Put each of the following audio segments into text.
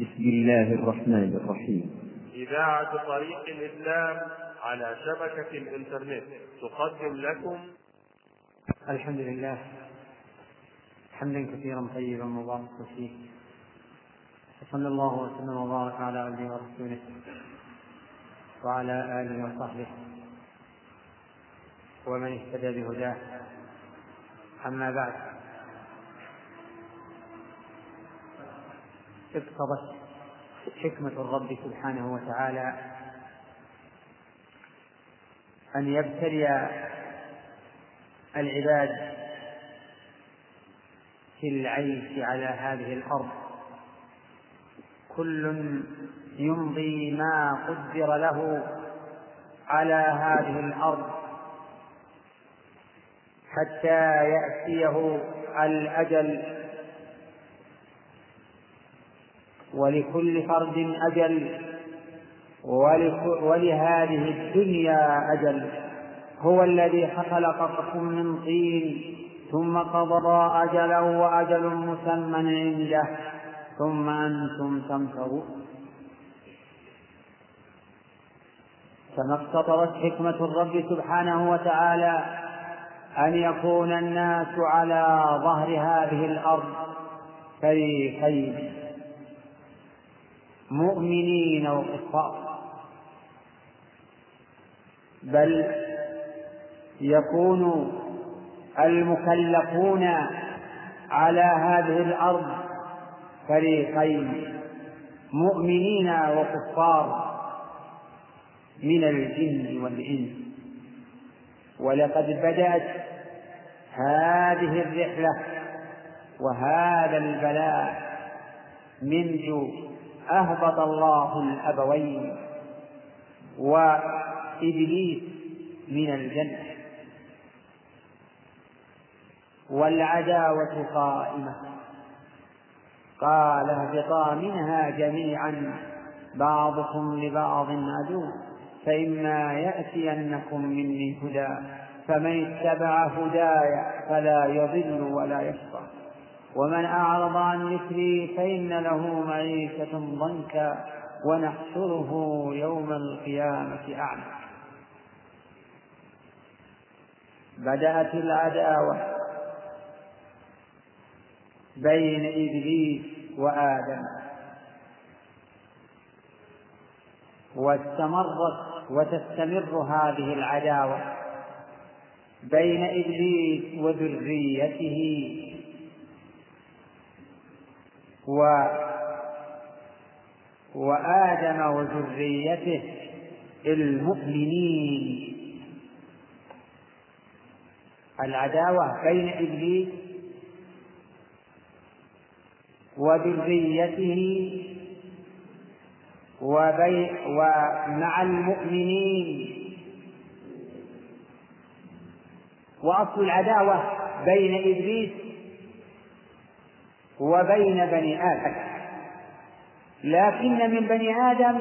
بسم الله الرحمن الرحيم. إذاعة طريق الإسلام على شبكة الإنترنت تقدم لكم. الحمد لله. حمدا كثيرا طيبا مباركا فيه وصلى الله وسلم وبارك على عبده ورسوله وعلى آله وصحبه ومن اهتدى بهداه. أما بعد اقتضت حكمة الرب سبحانه وتعالى أن يبتلي العباد في العيش على هذه الأرض. كل يمضي ما قدر له على هذه الأرض حتى يأتيه الأجل ولكل فرد أجل ولهذه الدنيا أجل. هو الذي خلقكم من طين ثم قضى أجلا وأجل مسمى عنده. ثم أنتم تمترون. كما اقتضت حكمة الرب سبحانه وتعالى أن يكون الناس على ظهر هذه الأرض فريقين. مؤمنين وكفار. بل يكون المكلفون على هذه الأرض فريقين مؤمنين وكفار من الجن والإنس. ولقد بدأت هذه الرحلة وهذا البلاء منذ أهبط الله الأبوين وإبليس من الجنة. والعداوة قائمة. قال اهبطا منها جميعا بعضكم لبعض عدو فإما يأتينكم مني هدى فمن اتبع هداي فلا يضل ولا يشقى. ومن أعرض عن ذكري فإن له معيشة ضنكا ونحشره يوم القيامة أعمى. بدأت العداوة بين إبليس وآدم واستمرت وتستمر هذه العداوة بين إبليس وذريته و وآدم وذريته المؤمنين. العداوة بين إبليس وذريته وبي ومع المؤمنين. وأصل العداوة بين إبليس وبين بني آدم. لكن من بني آدم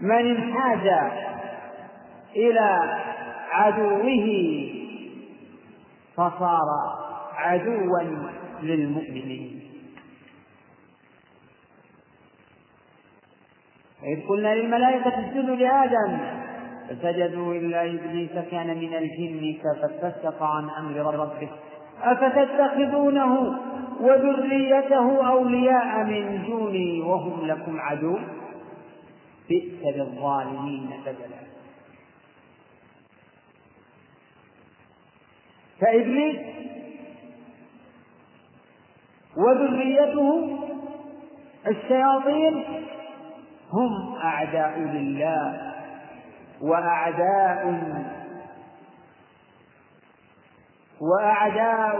من انحاز إلى عدوه فصار عدوا للمؤمنين. إذ قلنا للملائكة اسجدوا لآدم. فسجدوا إلا إبليس كان من الجن ففسق عن أمر ربه. أفتتخذونه وذريته أولياء من دوني وهم لكم عدو. بئس للظالمين بدلا. فإبليس وذريته الشياطين هم أعداء لله وأعداء وأعداء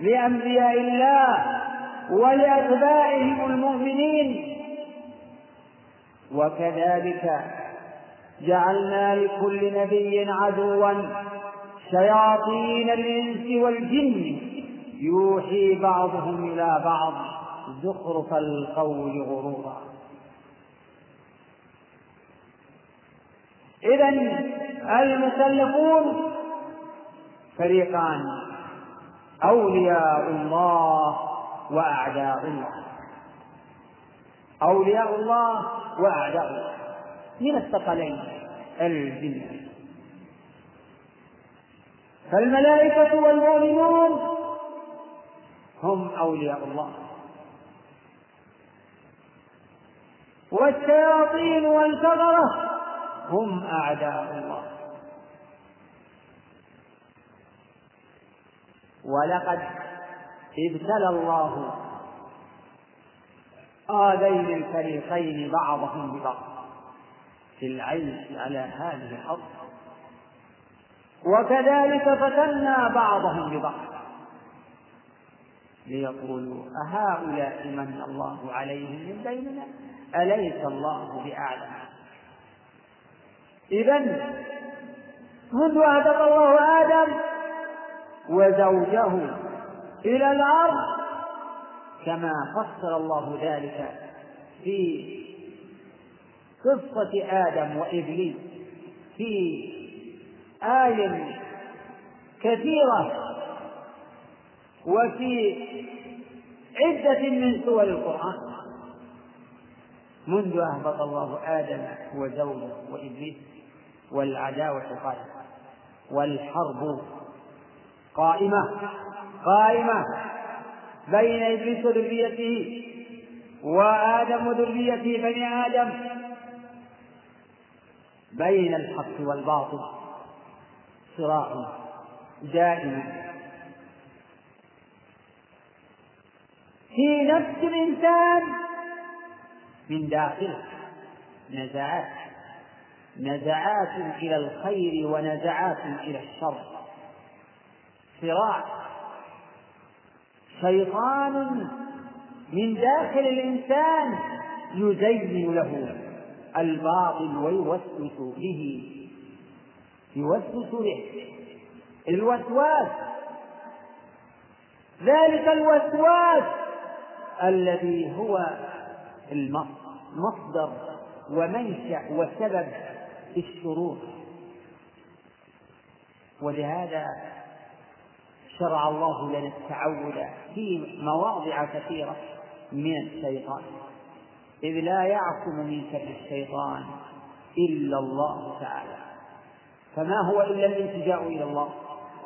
لأنبياء الله ولأتباعهم المؤمنين. وكذلك جعلنا لكل نبي عدوا شياطين الإنس والجن. يوحي بعضهم إلى بعض زخرف القول غرورا. إذا المكلفون فريقان أولياء الله وأعداء الله. أولياء الله وأعداء الله. من الثقلين؟ الجن. فالملائكة والمؤمنون هم أولياء الله. والشياطين والكفرة هم أعداء الله. ولقد ابتلى الله هذين الفريقين بعضهم ببعض. في العيش على هذه الأرض وكذلك فتنا بعضهم ببعض. ليقولوا أهؤلاء من الله عليهم من بيننا؟ أليس الله بأعلم؟ إذا منذ أهدف الله آدم وزوجه إلى الأرض كما فسر الله ذلك في قصة آدم وإبليس. في آي كثيرة وفي عدة من سور القرآن. منذ أهبط الله آدم وزوجه وإبليس والعداوة قائمة والحرب قائمة قائمة بين إبليس وذريته وآدم وذريته بني آدم بين الحق والباطل صراع دائم. في نفس الإنسان من داخله نزعات نزعات إلى الخير ونزعات إلى الشر. صراع. شيطان من داخل الإنسان يزين له الباطل ويوسوس به. يوسوس به. الوسواس. ذلك الوسواس الذي هو المصدر ومنشأ وسبب الشرور. ولهذا شرع الله لنا التعوذ في مواضع كثيرة من الشيطان. إذ لا يعصم من شر الشيطان إلا الله تعالى. فما هو إلا الالتجاء إلى الله.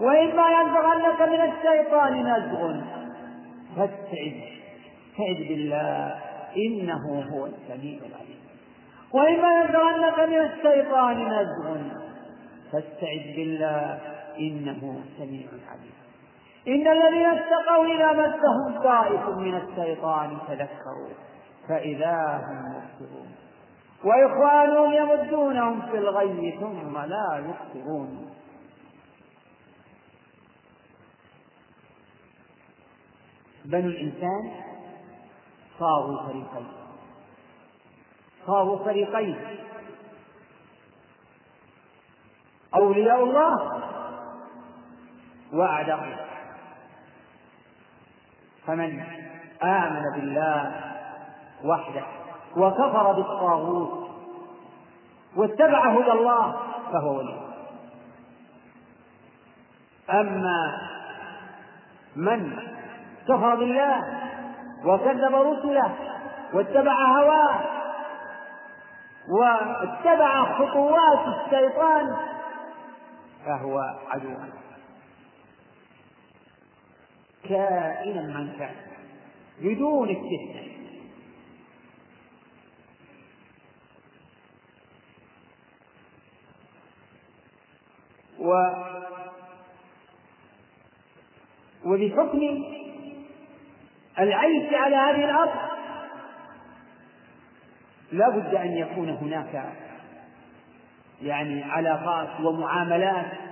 وإما ينزغنك من الشيطان نزغ. فاستعذ. استعذ بالله. إنه هو السميع العليم. وإما ينزغنك من الشيطان نزغ. فاستعذ بالله. إنه سميع عليم إن الذين اتقوا إذا مسهم طائف من الشيطان تذكروا فإذا هم مبصرون. وإخوانهم يمدونهم في الغي ثم لا يقصرون بنو الإنسان صاروا فريقين. صاروا فريقين. أولياء الله وأعداء فمن آمن بالله وحده وكفر بالطاغوت واتبع هدى الله فهو ولي. أما من كفر بالله وكذب رسله واتبع هواه واتبع خطوات الشيطان فهو عدو. كائنا من كان بدون استثناء. و وبحكم العيش على هذه الأرض لا بد أن يكون هناك يعني علاقات ومعاملات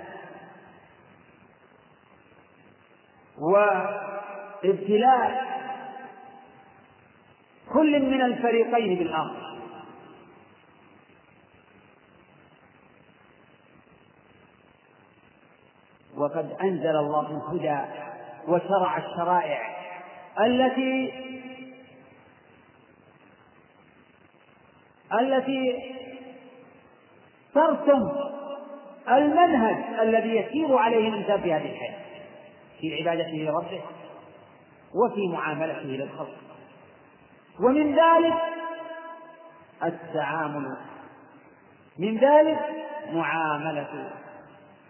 وابتلاء كل من الفريقين بالآخر. وقد أنزل الله الهدى وشرع الشرائع التي التي ترسم المنهج الذي يسير عليه الإنسان في هذه الحياة. في عبادته لربه وفي معاملته للخلق. ومن ذلك التعامل من ذلك معاملة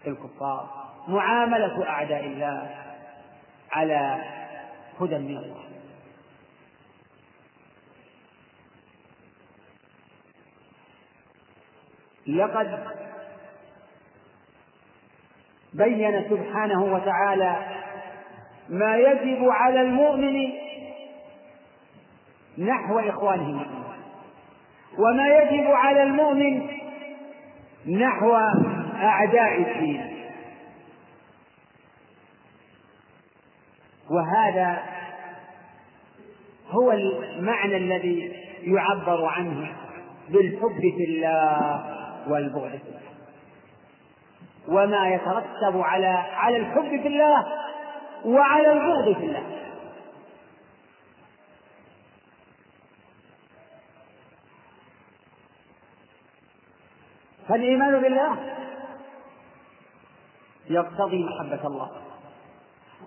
الكفار معاملة أعداء الله على هدى من الله. لقد بين سبحانه وتعالى ما يجب على المؤمن نحو إخوانه. وما يجب على المؤمن نحو أعداء الدين. وهذا هو المعنى الذي يعبر عنه بالحب في الله والبغض في الله. وما يترتب على على الحب في الله وعلى البغض في الله. فالإيمان بالله يقتضي محبة الله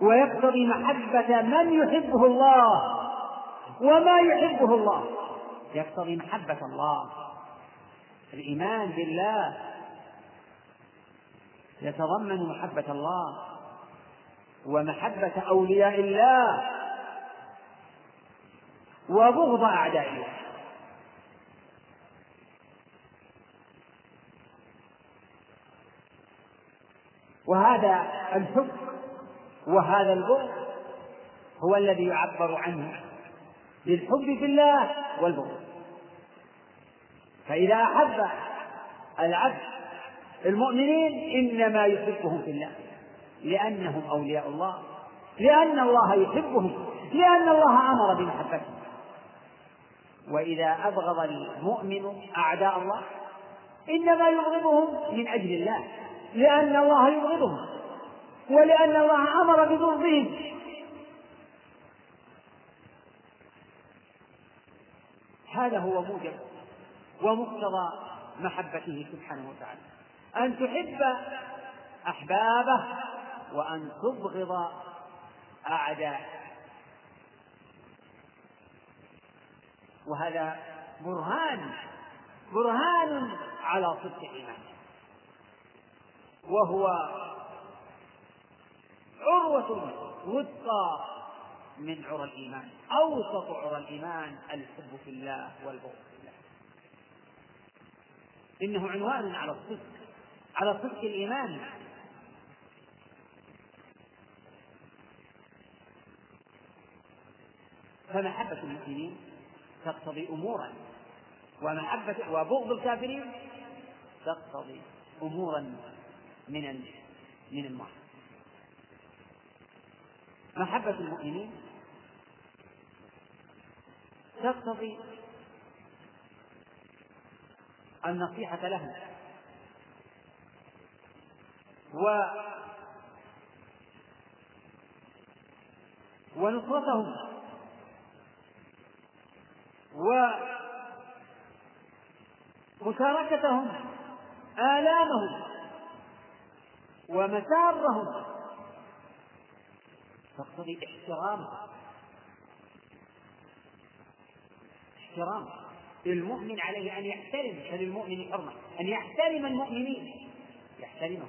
ويقتضي محبة من يحبه الله وما يحبه الله. يقتضي محبة الله. الإيمان بالله يتضمن محبة الله. ومحبة أولياء الله وبغض أعداء الله. وهذا الحب وهذا البغض هو الذي يعبر عنه بالحب في الله والبغض. فإذا أحب العبد المؤمنين إنما يحبهم في الله. لأنهم أولياء الله لأن الله يحبهم لأن الله أمر بمحبتهم. وإذا أبغض المؤمن أعداء الله إنما يبغضهم من أجل الله لأن الله يبغضهم ولأن الله أمر ببغضهم هذا هو موجب ومقتضى محبته سبحانه وتعالى. أن تحب أحبابه وأن تبغض أعداءه وهذا برهان برهان على صدق الإيمان وهو عروة وثقى من عرى الإيمان أوسط عرى الإيمان الحب في الله والبغض في الله. إنه عنوان على الصدق على صدق الإيمان. فمحبة المؤمنين تقتضي أمورا ومحبة وبغض الكافرين تقتضي أمورا من من المعصية محبة المؤمنين تقتضي النصيحة لهم. و ونصرتهم. ومشاركتهم آلامهم ومسارهم. تقتضي احترام احترام. المؤمن عليه أن يحترم فللمؤمن حرمة. أن يحترم المؤمنين. يحترمهم.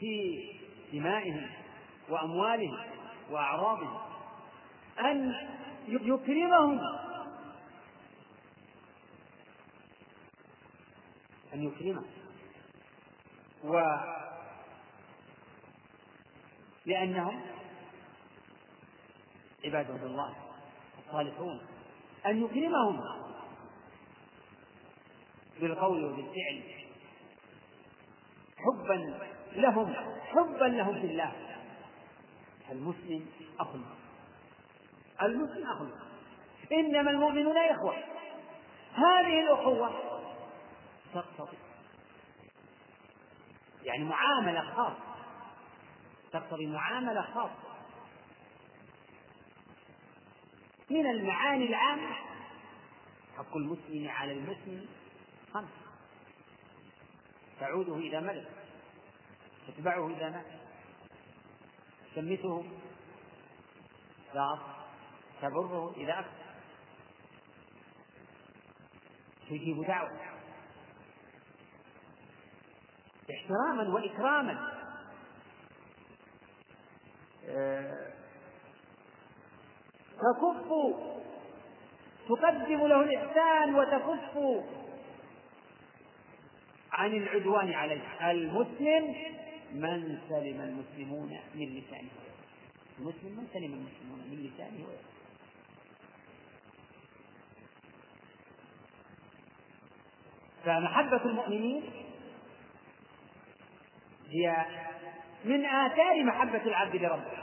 في دمائهم وأموالهم وأعراضهم. أن يكرمهم. أن يكرمهم و لأنهم عباد الله الصالحون. أن يكرمهم. بالقول وبالفعل. حبا لهم حبا لهم في الله. المسلم أخو المسلم أخو إنما المؤمنون إخوة. هذه الأخوة تقتضي. يعني معاملة خاصة. تقتضي معاملة خاصة. من المعاني العامة حق المسلم على المسلم خمس. تعوده إذا ملك. تتبعه إذا مات. تشمته إذا تبره إذا أكثر تجيب دعوة. احتراما وإكراما. آه، تكف تقدم له الإحسان وتكف عن العدوان عليه المسلم من سلم المسلمون من لسانه. المسلم من سلم المسلمون من لسانه. ويده فمحبة المؤمنين هي من آثار محبة العبد لربه.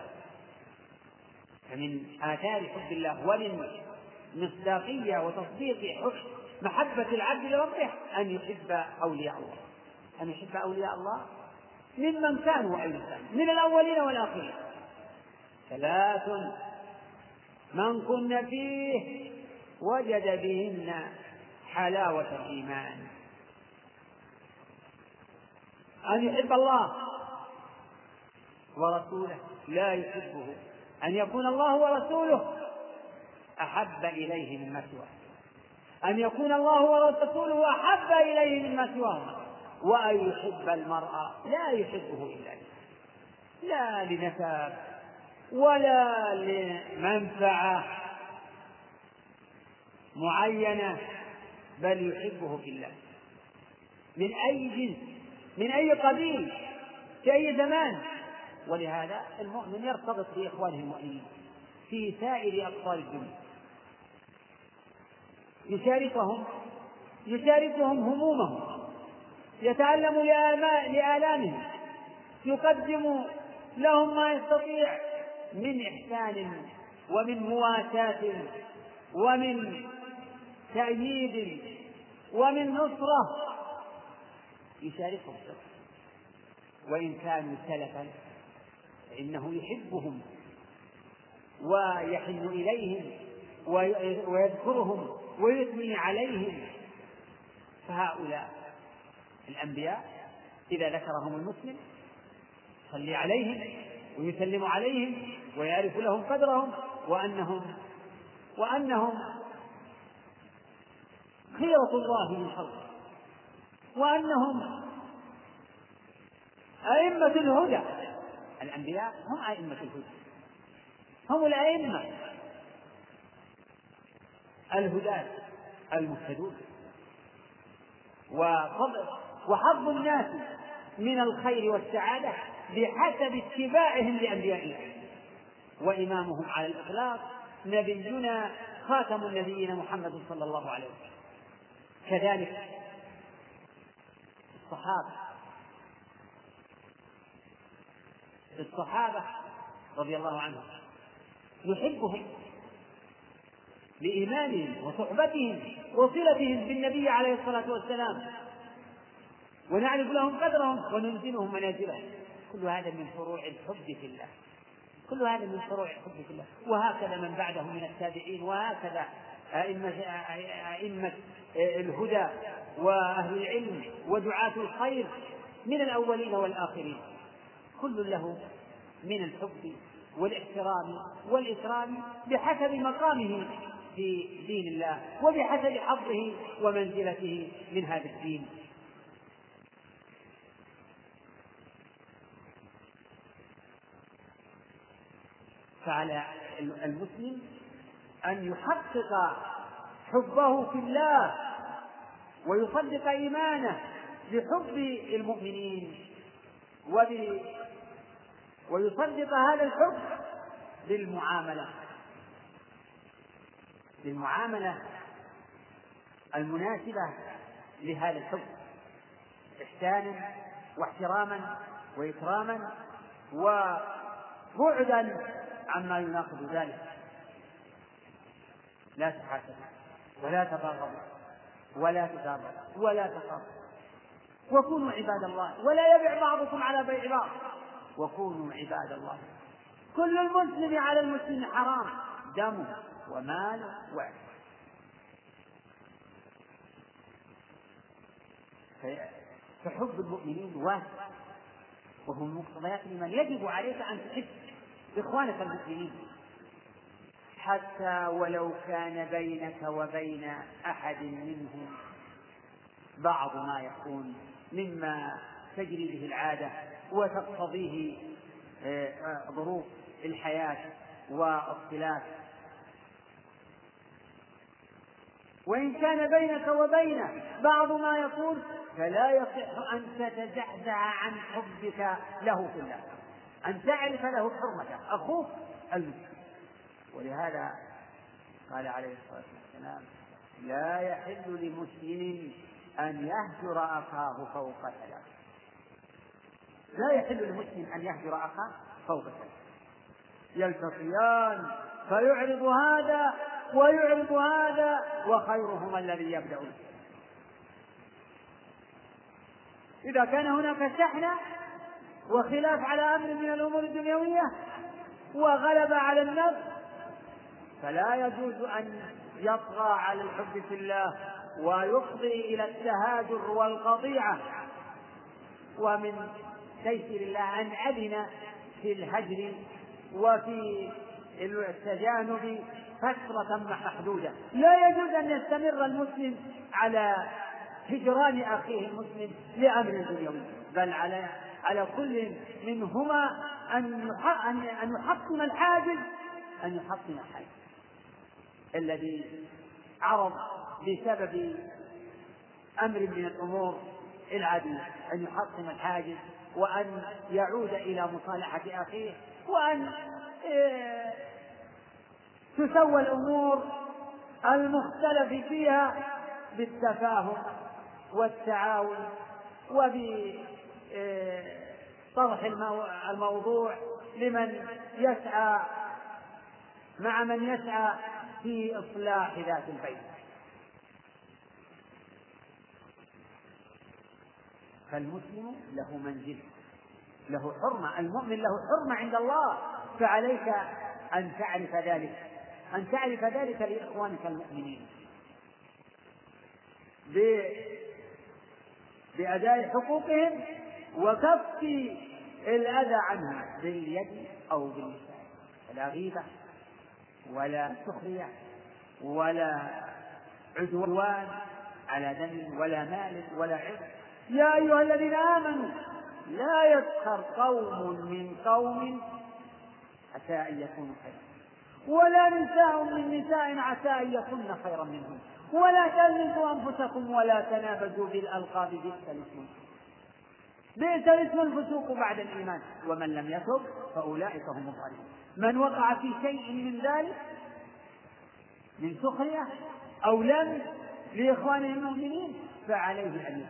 فمن آثار حب الله ومن مصداقية وتصديق محبة العبد لربه أن يحب أولياء الله. أن يحب أولياء الله ممن كانوا كانوا من الأولين والآخرين. ثلاث من كن فيه وجد بهن حلاوة الإيمان. أن يحب الله ورسوله لا يحبه. أن يكون الله ورسوله أحب إليه مما سواه أن يكون الله ورسوله أحب إليه مما سواه وأن يحب المرء لا يحبه إلا لله. لا لنسب ولا لمنفعة معينة. بل يحبه في الله. من أي جنس؟ من أي قبيل؟ في أي زمان؟ ولهذا المؤمن يرتبط بإخوانه المؤمنين في سائر أقطار الدنيا. يشاركهم يشاركهم همومهم. يتألم لآلامهم. يقدم لهم ما يستطيع من إحسان ومن مواساة ومن تأييد ومن نصرة يشاركهم. وإن كانوا سلفا فإنه يحبهم ويحن إليهم ويذكرهم ويثني عليهم. فهؤلاء الأنبياء إذا ذكرهم المسلم يصلي عليهم ويسلم عليهم ويعرف لهم قدرهم وأنهم وأنهم خيرة الله من خلقه وأنهم أئمة الهدى. الأنبياء هم أئمة الهدى. هم الأئمة الهداة المهتدون. وحظ الناس من الخير والسعادة بحسب اتباعهم لأنبياء الله وإمامهم على الإخلاص نبينا خاتم النبيين محمد صلى الله عليه وسلم. كذلك الصحابة. الصحابة رضي الله عنهم نحبهم لإيمانهم وصحبتهم وصلتهم بالنبي عليه الصلاة والسلام. ونعرف لهم قدرهم وننزلهم منازلهم. كل هذا من فروع الحب في الله. كل هذا من فروع الحب في الله. وهكذا من بعده من التابعين وهكذا أئمة أئمة الهدى وأهل العلم ودعاة الخير من الأولين والآخرين. كل له من الحب والإحترام والإكرام بحسب مقامه في دين الله وبحسب حظه ومنزلته من هذا الدين. فعلى المسلم أن يحقق حبه في الله ويصدق إيمانه بحب المؤمنين وب ويصدق هذا الحب بالمعاملة بالمعاملة المناسبة لهذا الحب. إحسانا واحتراما وإكراما وبعدا عما يناقض ذلك. لا تحاسبوا ولا تباغضوا ولا تدابروا ولا تخافوا وكونوا عباد الله ولا يبع بعضكم على بيع بعض. وكونوا عباد الله. كل المسلم على المسلم حرام دمه وماله وعرضه فحب المؤمنين واسع وهو من مقتضيات الإيمان يجب عليك أن تحب إخوانك المسلمين. حتى ولو كان بينك وبين أحد منهم بعض ما يكون مما تجري به العادة وتقتضيه آه، آه، ظروف الحياة واختلاف وإن كان بينك وبينه بعض ما يكون فلا يصح أن تتزعزع عن حبك له في الله أن تعرف له حرمته. أخوك المسلم. ولهذا قال عليه الصلاة والسلام لا يحل لمسلم أن يهجر أخاه فوق ثلاث لا يحل لمسلم أن يهجر أخاه فوق ثلاث يلتقيان فيعرض هذا ويعرض هذا وخيرهما الذي يبدأ إذا كان هناك شحنة وخلاف على أمر من الأمور الدنيوية وغلب على النفس فلا يجوز أن يطغى على الحب في الله ويفضي إلى التهاجر والقطيعة. ومن تيسير الله أن أذن في الهجر وفي التجانب فترة محدودة. لا يجوز أن يستمر المسلم على هجران أخيه المسلم لأمر دنيوي بل على على كل منهما أن أن يحطم الحاجز أن يحطم الحاجز. الذي عرض بسبب أمر من الأمور العادية أن يحطم الحاجز وأن يعود إلى مصالحة أخيه وأن آه، تسوى الأمور المختلف فيها بالتفاهم والتعاون وبطرح الموضوع لمن يسعى مع من يسعى في إصلاح ذات البيت. فالمسلم له منزل له حرمة المؤمن له حرمة عند الله. فعليك أن تعرف ذلك أن تعرف ذلك لإخوانك المؤمنين. بأداء حقوقهم وكف الأذى عنهم باليد أو باللسان لا غيبة. ولا سخرية ولا عدوان على دم ولا مال ولا عرض. يا أيها الذين آمنوا لا يسخر قوم من قوم عسى أن يكونوا خيرا. ولا نساء من نساء عسى أن يكن خيرا منهن ولا تلمزوا أنفسكم ولا تنابزوا بالألقاب بئس الاسم بئس الاسم الفسوق بعد الإيمان. ومن لم يتب فأولئك هم الظالمون. من وقع في شيء من ذلك؟ من سخرية أو لم لإخوانه المؤمنين؟ فعليه أن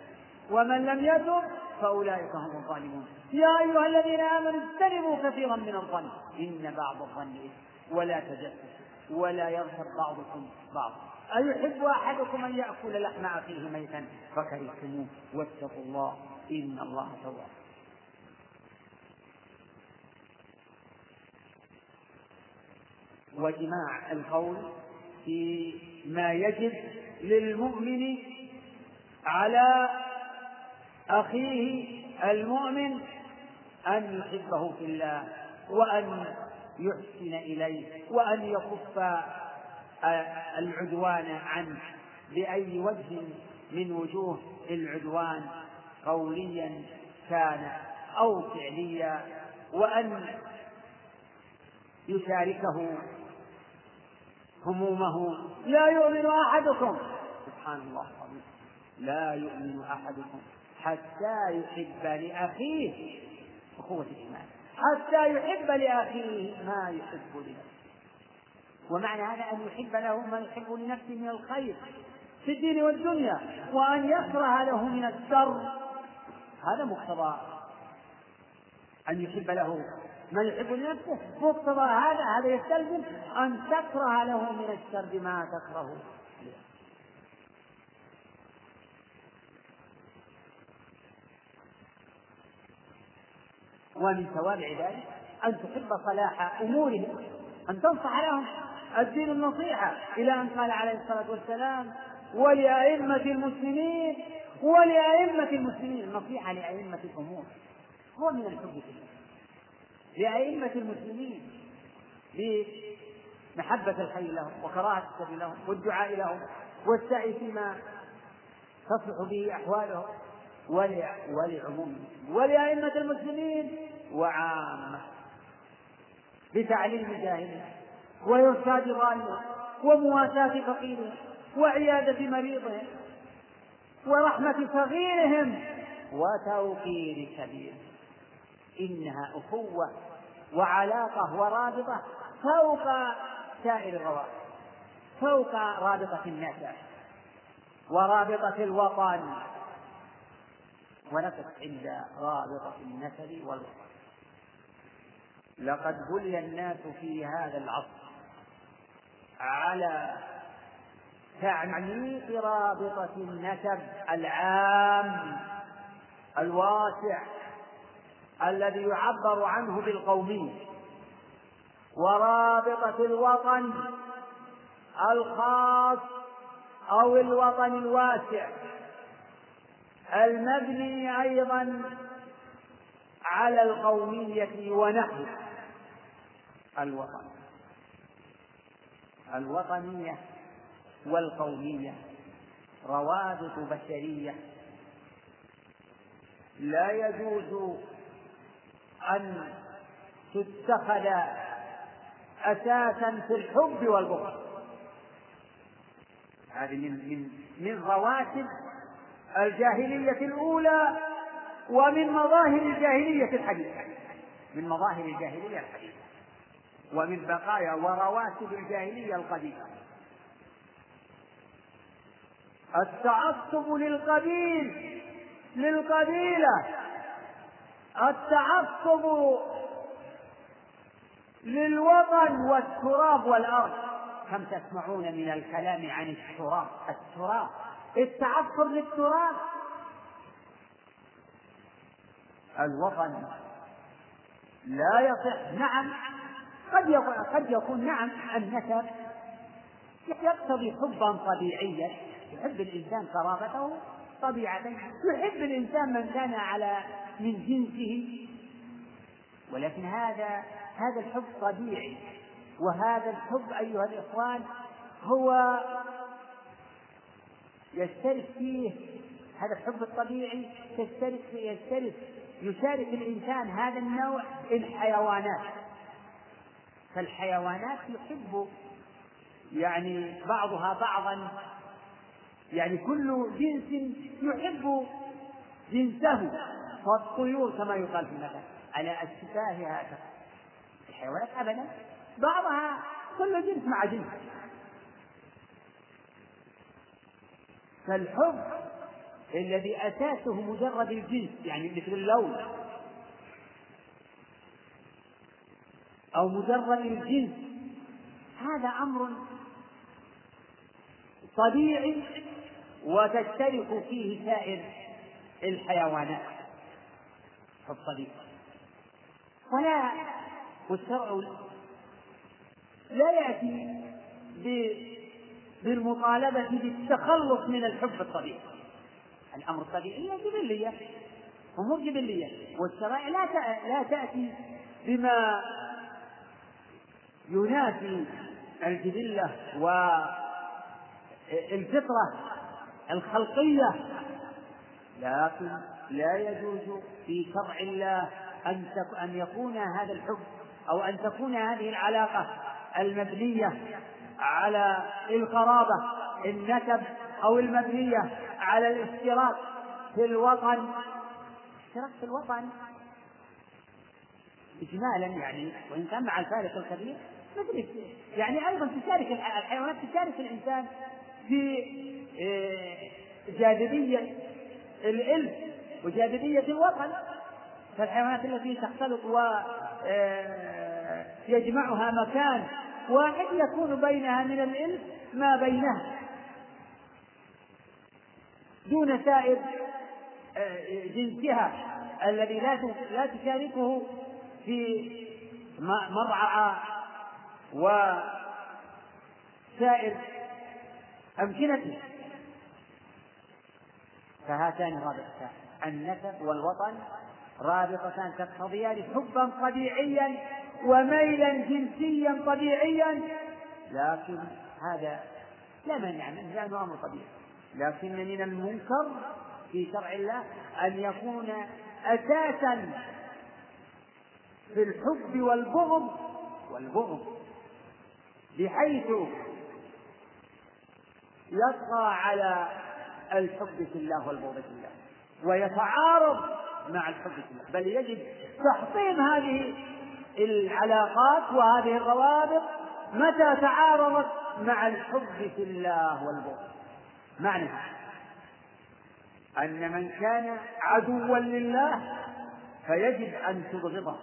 ومن لم يتب فأولئك هم الظالمون. يا أيها الذين آمنوا اجتنبوا كثيرا من الظن. إن بعض الظن ولا تجسسوا ولا يغفر بعضكم بعضا أيحب أحدكم أن يأكل لحم أخيه ميتا؟ فكرهتموه واتقوا الله إن الله تواب. وجماع القول في ما يجب للمؤمن على أخيه المؤمن أن يحبه في الله وأن يحسن إليه وأن يكف العدوان عنه بأي وجه من وجوه العدوان قوليا كان أو فعليا وأن يشاركه همومه. لا يؤمن أحدكم. سبحان الله العظيم. لا يؤمن أحدكم حتى يحب لأخيه أخوة الإيمان. حتى يحب لأخيه ما يحب لنفسه. ومعنى هذا أن يحب له ما يحب لنفسه من الخير. في الدين والدنيا. وأن يكره له من الشر. هذا مقتضى أن يحب له من يحب لنفسه مقتضى هذا هذا يستلزم أن تكره له من الشر ما تكره ومن توابع ذلك أن تحب صلاح أمورهم أن تنصح لهم الدين النصيحة إلى أن قال عليه الصلاة والسلام ولأئمة المسلمين ولأئمة المسلمين. النصيحة لأئمة الأمور. هو من الحب في الله لأئمة المسلمين بمحبة الخير لهم وكراهة الشر لهم والدعاء لهم والسعي فيما تصلح به أحوالهم ولعموم ولأئمة المسلمين وعامة بتعليم جاهلهم وإرشاد ظالمهم ومواساة فقيرهم وعيادة مريضهم ورحمة صغيرهم وتوقير كبيرهم. إنها أخوة وعلاقة ورابطة فوق سائر الروابط فوق رابطة النسب ورابطة الوطن. ونقف عند رابطة النسب والوطن. لقد بلي الناس في هذا العصر على تعميق رابطة النسب العام الواسع الذي يعبر عنه بالقومية ورابطة الوطن الخاص أو الوطن الواسع. المبني أيضا على القومية ونحو الوطن. الوطنية والقومية. روابط بشرية. لا يجوز أن تتخذ أساسا في الحب والبغض. هذه من من من رواتب الجاهلية الأولى ومن مظاهر الجاهلية الحديثة. من مظاهر الجاهلية الحديثة ومن بقايا ورواتب الجاهلية القديمة. التعصب للقبيل للقبيلة. التعصب للوطن والتراب والأرض. كم تسمعون من الكلام عن التراب؟ التراب. التعصب للتراب. الوطن لا يصح. نعم. قد قد يكون نعم النسب يقتضي حبا طبيعيا. يحب الإنسان قرابته طبيعة. يحب الإنسان من كان على من جنسه. ولكن هذا هذا الحب طبيعي. وهذا الحب أيها الإخوان هو يشترك فيه هذا الحب الطبيعي تشترك يشترك يشارك الإنسان هذا النوع الحيوانات. فالحيوانات يحب يعني بعضها بعضا يعني كل جنس يحب جنسه. والطيور كما يقال في المثل على أشباه هذا. الحيوانات أبدا. بعضها كل جنس مع جنس. فالحب الذي أساسه مجرد الجنس يعني مثل اللون. أو مجرد الجنس. هذا أمر طبيعي وتشترك فيه سائر الحيوانات. حب طبيعي ولا والشرع لا يأتي بالمطالبة بالتخلص من الحب الطبيعي الأمر الطبيعي هي جبلية أمور جبلية. والشرائع لا لا تأتي بما ينافي الجبلة والفطرة الخلقية. لكن لا يجوز في شرع الله أن أن يكون هذا الحب أو أن تكون هذه العلاقة المبنية على القرابة النسب أو المبنية على الاشتراك في الوطن. اشتراك في الوطن؟ إجمالا يعني وإن كان مع الفارق الكبير مثل يعني أيضا تشارك الحيوانات تشارك الإنسان في آه، جاذبية الإلف وجاذبية الوطن فالحيوانات التي تختلط ويجمعها آه، مكان واحد يكون بينها من الإلف ما بينها دون سائر آه، جنسها الذي لا لا تشاركه في مرعى وسائر أمكنته. فهاتان رابطتان النسب والوطن رابطتان تقتضيان حبا طبيعيا وميلا جنسيا طبيعيا. لكن هذا لا مانع منه لأنه أمر طبيعي. لكن من المنكر في شرع الله أن يكون أساسا في الحب والبغض والبغض بحيث يطغى على الحب في الله والبغض في الله. ويتعارض مع الحب في الله بل يجب تحطيم هذه العلاقات وهذه الروابط متى تعارضت مع الحب في الله والبغض. معنى أن من كان عدوا لله فيجب أن تبغضه.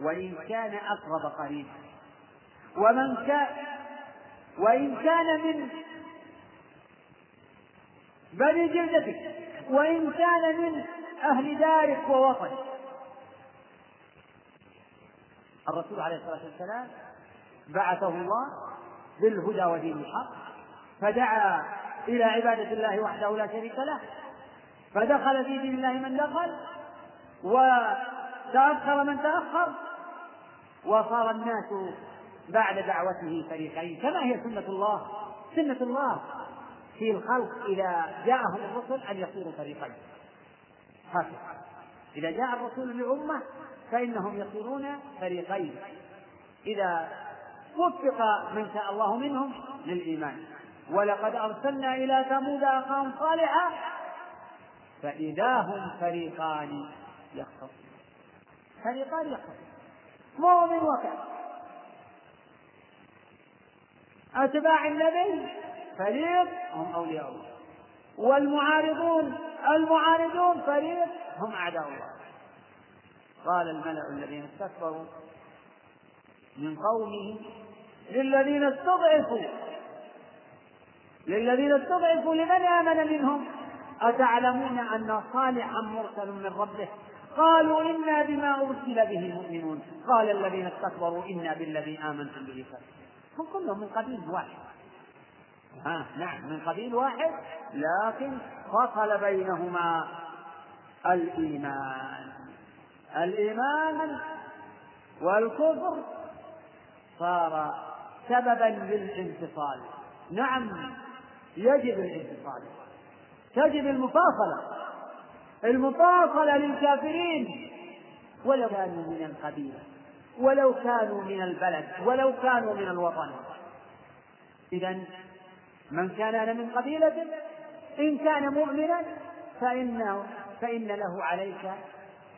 وإن كان أقرب قريب. ومن كان وإن كان من بني جلدتك وإن كان من أهل دارك ووطنك الرسول عليه الصلاة والسلام بعثه الله بالهدى ودين الحق فدعا إلى عبادة الله وحده لا شريك له فدخل في دين الله من دخل وتأخر من تأخر وصار الناس بعد دعوته فريقين كما هي سنة الله. سنة الله. في الخلق إذا جاءهم الرسل أن يصيروا فريقين. هكذا. إذا جاء الرسول لأمة فإنهم يصيرون فريقين. إذا وفق من شاء الله منهم للإيمان. ولقد أرسلنا إلى ثمود أخاهم صالحا فإذا هم فريقان يختصمون. فريقان يختصمون. مؤمن وكافر أتباع النبي فريق هم أولياء الله. والمعارضون المعارضون فريق هم أعداء الله. قال الملأ الذين استكبروا من قومه للذين استضعفوا للذين استضعفوا لمن آمن منهم؟ أتعلمون أن صالحا مرسل من ربه؟ قالوا إنا بما أرسل به مؤمنون. قال الذين استكبروا إنا بالذي آمنتم به. هم كلهم من قبيل واحد. ها نعم من قبيل واحد لكن فصل بينهما الإيمان. الإيمان والكفر صار سببا للانفصال. نعم يجب الانفصال. تجب المفاصلة. المفاصلة للكافرين. ولو كانوا من القبيلة ولو كانوا من البلد ولو كانوا من الوطن. إذا من كان من قبيلة إن كان مؤمنا فإنه فإن له عليك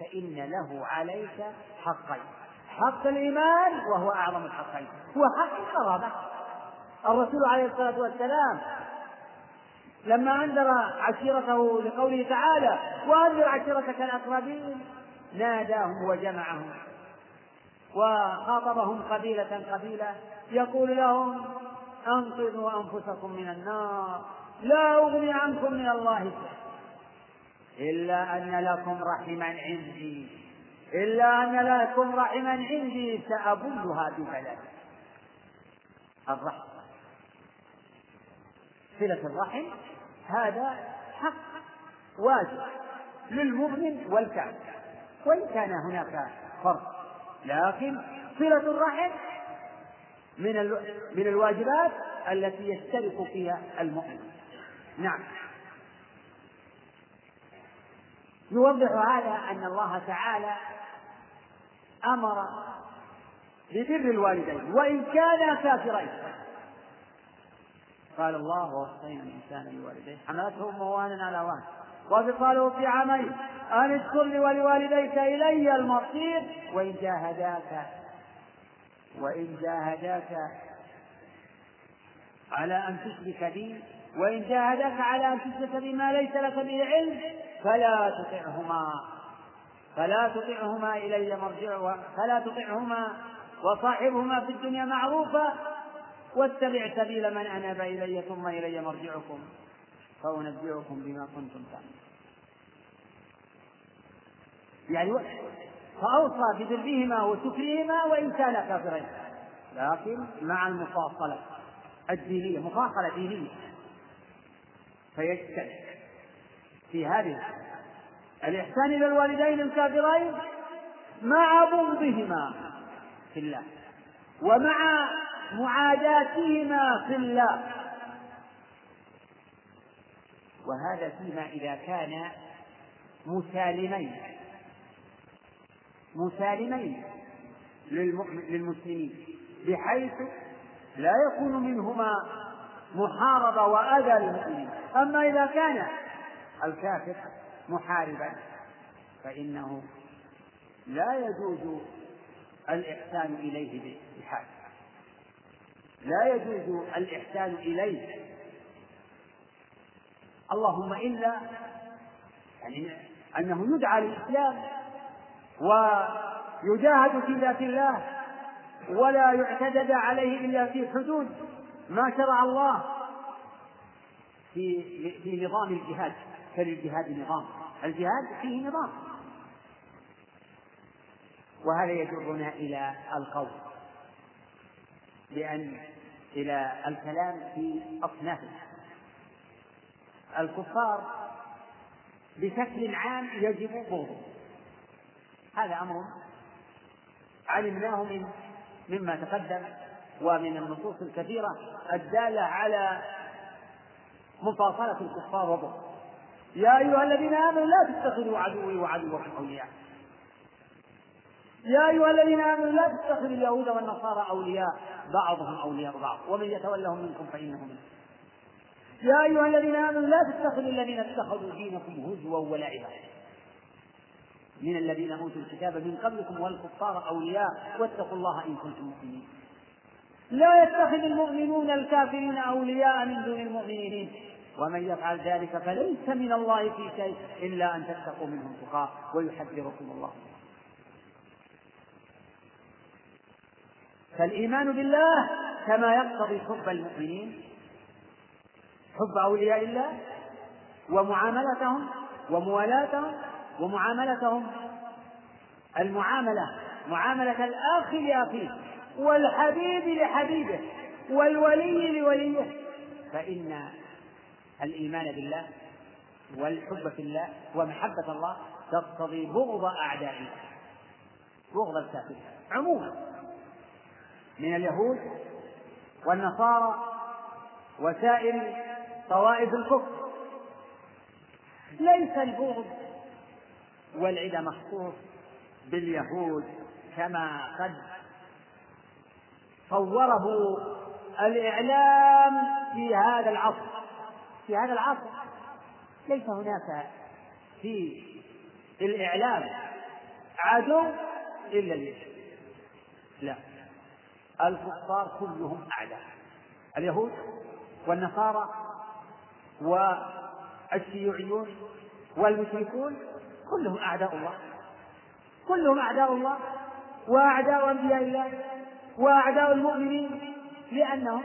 فإن له عليك حقين. حق الإيمان وهو أعظم الحقين. وحق القرابة. الرسول عليه الصلاة والسلام لما أنذر عشيرته لقوله تعالى وأنذر عشيرتك الأقربين. ناداهم وجمعهم وخاطبهم قبيلة قبيلة يقول لهم أنقذوا أنفسكم من النار. لا أغني عنكم من الله شيئا. إلا أن لكم رحما عندي. إلا أن لكم رحما عندي. سأبلها ببلد الرحم صلة الرحم. هذا حق واجب للمؤمن والكافر. وإن كان هناك فرق. لكن صلة الرحم من من الواجبات التي يشترك فيها المؤمن. نعم. يوضح هذا أن الله تعالى أمر ببر الوالدين وإن كانا كافرين. قال الله ووصينا الإنسان بوالديه. حملته أمه وأنا على وهن وفصاله في عامين أن اشكر لي ولوالديك إلي المصير وإن جاهداك وإن جاهداك على أن تشرك بي وإن جاهداك على أن تشرك بي ما ليس لك به علم فلا تطعهما فلا تطعهما إلي مرجع فلا تطعهما وصاحبهما في الدنيا معروفا واتبع سبيل من أناب إلي ثم إلي مرجعكم فأنبئكم بما كنتم تعملون. يعني فأوصى ببرهما وشكرهما وإن كانا كافرين. لكن مع المفاصلة الدينية مفاصلة دينية. فيجتهد في هذه الإحسان إلى الوالدين الكافرين مع بغضهما في الله ومع معاداتهما في الله. وهذا فيما إذا كان مسالمين. مسالمين للمسلمين بحيث لا يكون منهما محاربة وأذى للمسلمين أما إذا كان الكافر محاربا فإنه لا يجوز الإحسان إليه بحال لا يجوز الإحسان إليه. اللهم إلا يعني أنه يدعى للإسلام ويجاهد في ذات الله ولا يعتدد عليه إلا في حدود ما شرع الله في في نظام الجهاد. فللجهاد نظام. الجهاد فيه نظام. وهذا يجرنا إلى القول بأن إلى الكلام في أصنافه. الكفار بشكل عام يجب بغضهم هذا أمر علمناه من مما تقدم ومن النصوص الكثيرة الدالة على مفاصلة الكفار وبغض يا أيها الذين آمنوا لا تتخذوا عدوي وعدوكم أولياء. يا أيها الذين آمنوا لا تتخذوا اليهود والنصارى أولياء. بعضهم أولياء بعض ومن يتولهم منكم فإنه منهم يا أيها الذين آمنوا لا تتخذوا الذين اتخذوا دينكم هزوا ولعبا. من الذين أوتوا الكتاب من قبلكم والكفار أولياء واتقوا الله إن كنتم مؤمنين. لا يتخذ المؤمنون الكافرين أولياء من دون المؤمنين. ومن يفعل ذلك فليس من الله في شيء إلا أن تتقوا منهم تقاة ويحذركم الله. فالإيمان بالله كما يقتضي حب المؤمنين. حب أولياء الله ومعاملتهم وموالاتهم ومعاملتهم المعاملة معاملة الأخ لأخيه والحبيب لحبيبه والولي لوليه. فإن الإيمان بالله والحب في الله ومحبة الله تقتضي بغض أعداء الله بغض الكافرين. عموما من اليهود والنصارى وسائر طوائف الكفر ليس البغض والعدى مخصوص باليهود كما قد صوره الإعلام في هذا العصر. في هذا العصر ليس هناك في الإعلام عدو إلا اليهود. لا الكفار كلهم أعداء اليهود والنصارى والشيوعيون والمشركون كلهم أعداء الله. كلهم أعداء الله. وأعداء أنبياء الله. وأعداء المؤمنين لأنهم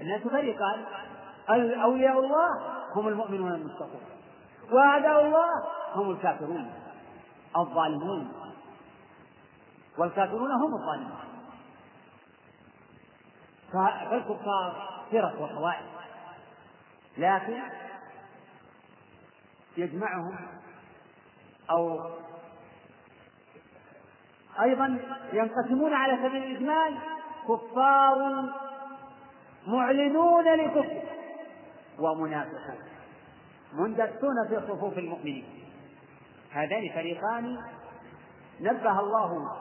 الناس فريقان أولياء الله هم المؤمنون المتقون وأعداء الله هم الكافرون الظالمون. والكافرون هم الظالمون. فالكفار فرق وطوائف لكن يجمعهم أو أيضا ينقسمون على سبيل الإجمال كفار معلنون لكفر ومنافقون مندسون في صفوف المؤمنين. هذان فريقان نبه الله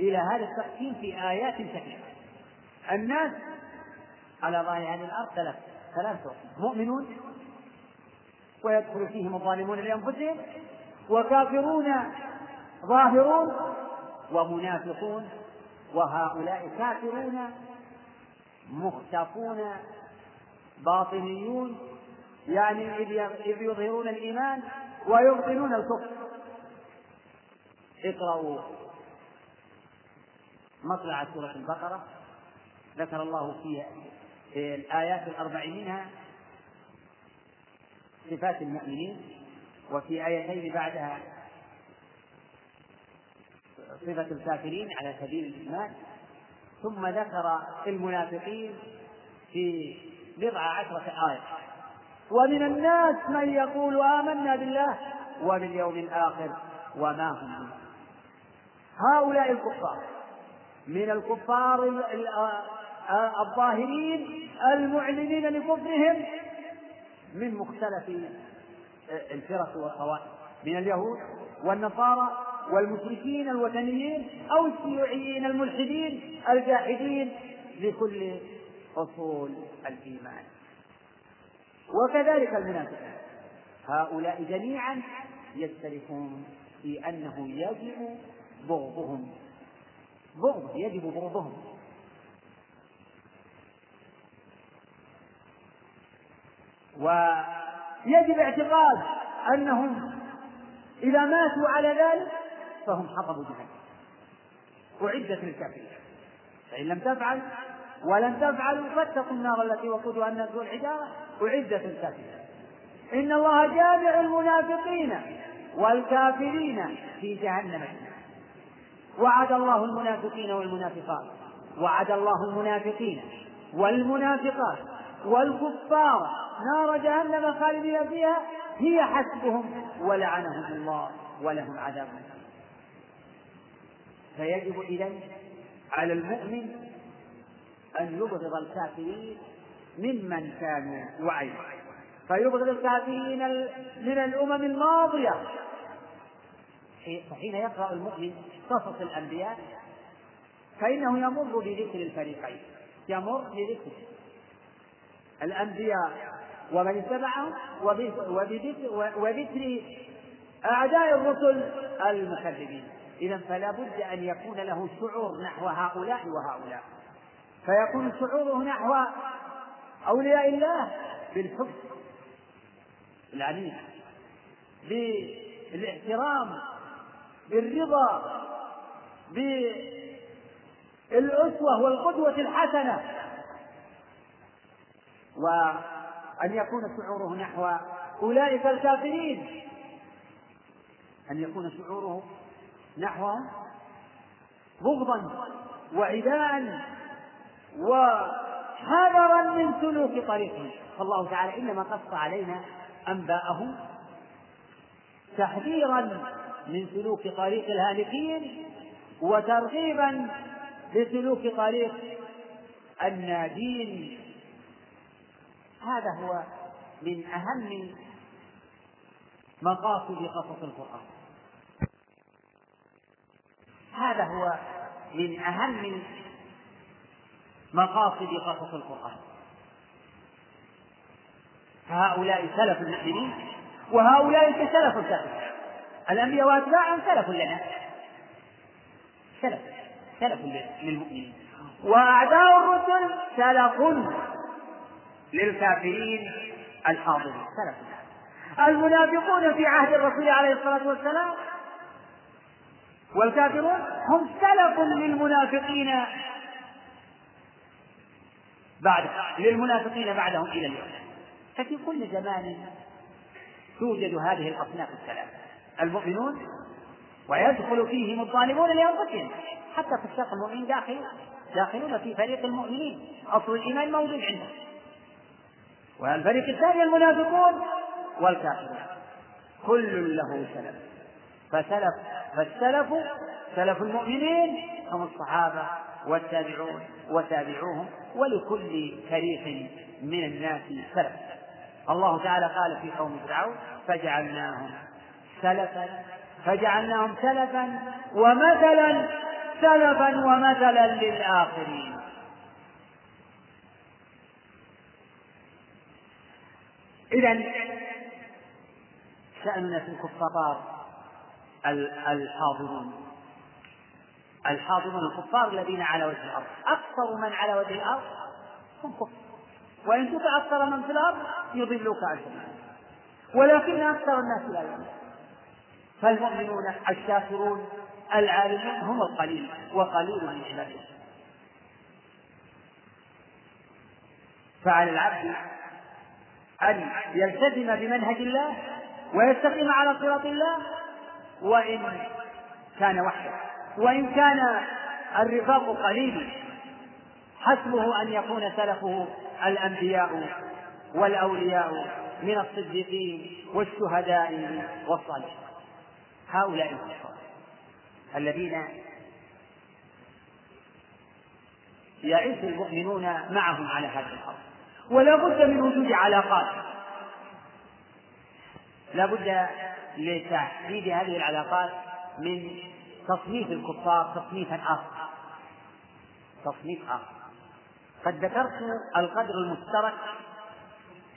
إلى هذا التقسيم في آيات كثيرة. الناس على ظاهر هذه الأرض ثلاث ثلاثة مؤمنون ويدخل فيهم الظالمون لأنفسهم وكافرون ظاهرون ومنافقون وهؤلاء كافرون مختفون باطنيون يعني إذ يظهرون الإيمان ويبطنون الكفر. اقرأوا مطلع سورة البقرة. ذكر الله فيها في الآيات الأربع منها صفات المؤمنين وفي آيتين بعدها صفة الكافرين على سبيل الإيمان. ثم ذكر المنافقين في بضع عشرة آية. ومن الناس من يقول آمنا بالله وباليوم الآخر وما هم هؤلاء الكفار من الكفار الظاهرين المعلنين لكفرهم من مختلف الفرق والطوائف من اليهود والنصارى والمشركين الوثنيين أو الشيوعيين الملحدين الجاحدين لكل أصول الإيمان. وكذلك المنافقين هؤلاء جميعا يختلفون في أنه يجب بغضهم بغض يجب بغضهم. ويجب اعتقاد أنهم إذا ماتوا على ذلك فهم حطب جهنم. أعدت للكافرين. فإن لم تفعل ولن تفعلوا فاتقوا النار التي وقودها الناس والحجارة. أعدت للكافرين. إن الله جامع المنافقين والكافرين في جهنم. وعد الله المنافقين والمنافقات. وعد الله المنافقين والمنافقات. والكفار نار جهنم خالدين فيها هي حسبهم ولعنهم الله ولهم عذاب. فيجب إذا على المؤمن أن يبغض الكافرين ممن كانوا وعي فيبغض الكافرين من الأمم الماضية. فحين يقرأ المؤمن قصص الأنبياء فإنه يمر بذكر الفريقين. يمر بذكر. الأنبياء ومن اتبعهم وذكر أعداء الرسل المكذبين. إذا فلا بد أن يكون له شعور نحو هؤلاء وهؤلاء. فيكون شعوره نحو أولياء الله بالحب العنيف بالاحترام بالرضا بالأسوة والقدوة الحسنة. وأن يكون شعوره نحو أولئك الكافرين. أن يكون شعوره نحوهم بغضا وعداء وحذرا من سلوك طريقهم فالله تعالى إنما قص علينا أنباءهم تحذيرا من سلوك طريق الهالكين وترغيبا لسلوك طريق الناجين هذا هو من أهم مقاصد قصص القرآن. هذا هو من أهم مقاصد قصص القرآن. فهؤلاء سلف المؤمنين وهؤلاء سلف الكافرين. الأنبياء وأتباعهم سلف لنا. سلف سلف للمؤمنين. وأعداء الرسل سلف للكافرين الحاضرين. سلف المنافقون في عهد الرسول عليه الصلاة والسلام والكافرون هم سلف للمنافقين بعد للمنافقين بعدهم إلى اليوم. ففي كل زمان توجد هذه الأصناف الثلاثة المؤمنون ويدخل فيهم الظالمون لأنفسهم. حتى فساق المؤمنين داخل داخلون في فريق المؤمنين. أصل الإيمان موجود عندهم. والفريق الثاني المنافقون والكافرون. كل له سلف. فسلف فالسلف سلف المؤمنين هم الصحابة والتابعون وتابعوهم ولكل فريق من الناس سلف. الله تعالى قال في قوم فرعون فجعلناهم سلفا فجعلناهم سلفا ومثلا سلفا ومثلا للآخرين. إذا شأننا في الكفار الحاضرون. الحاضرون الكفار الذين على وجه الأرض. أكثر من على وجه الأرض هم كفر وإن تطع أكثر من في الأرض يضلوك عن ولكن أكثر الناس لا يعلمون. فالمؤمنون الشاكرون العالمون هم القليل وقليل من عباده فعلى العبد أن يلتزم بمنهج الله ويستقيم على صراط الله وإن كان وحده. وإن كان الرفاق قليل حسبه أن يكون سلفه الأنبياء والأولياء من الصديقين والشهداء والصالحين. هؤلاء الكفار الذين يعيش المؤمنون معهم على هذه الأرض. ولا بد من وجود علاقات. لا بد لتحديد هذه العلاقات من تصنيف الكفار تصنيفا آخر تصنيف آخر. قد ذكرت القدر المشترك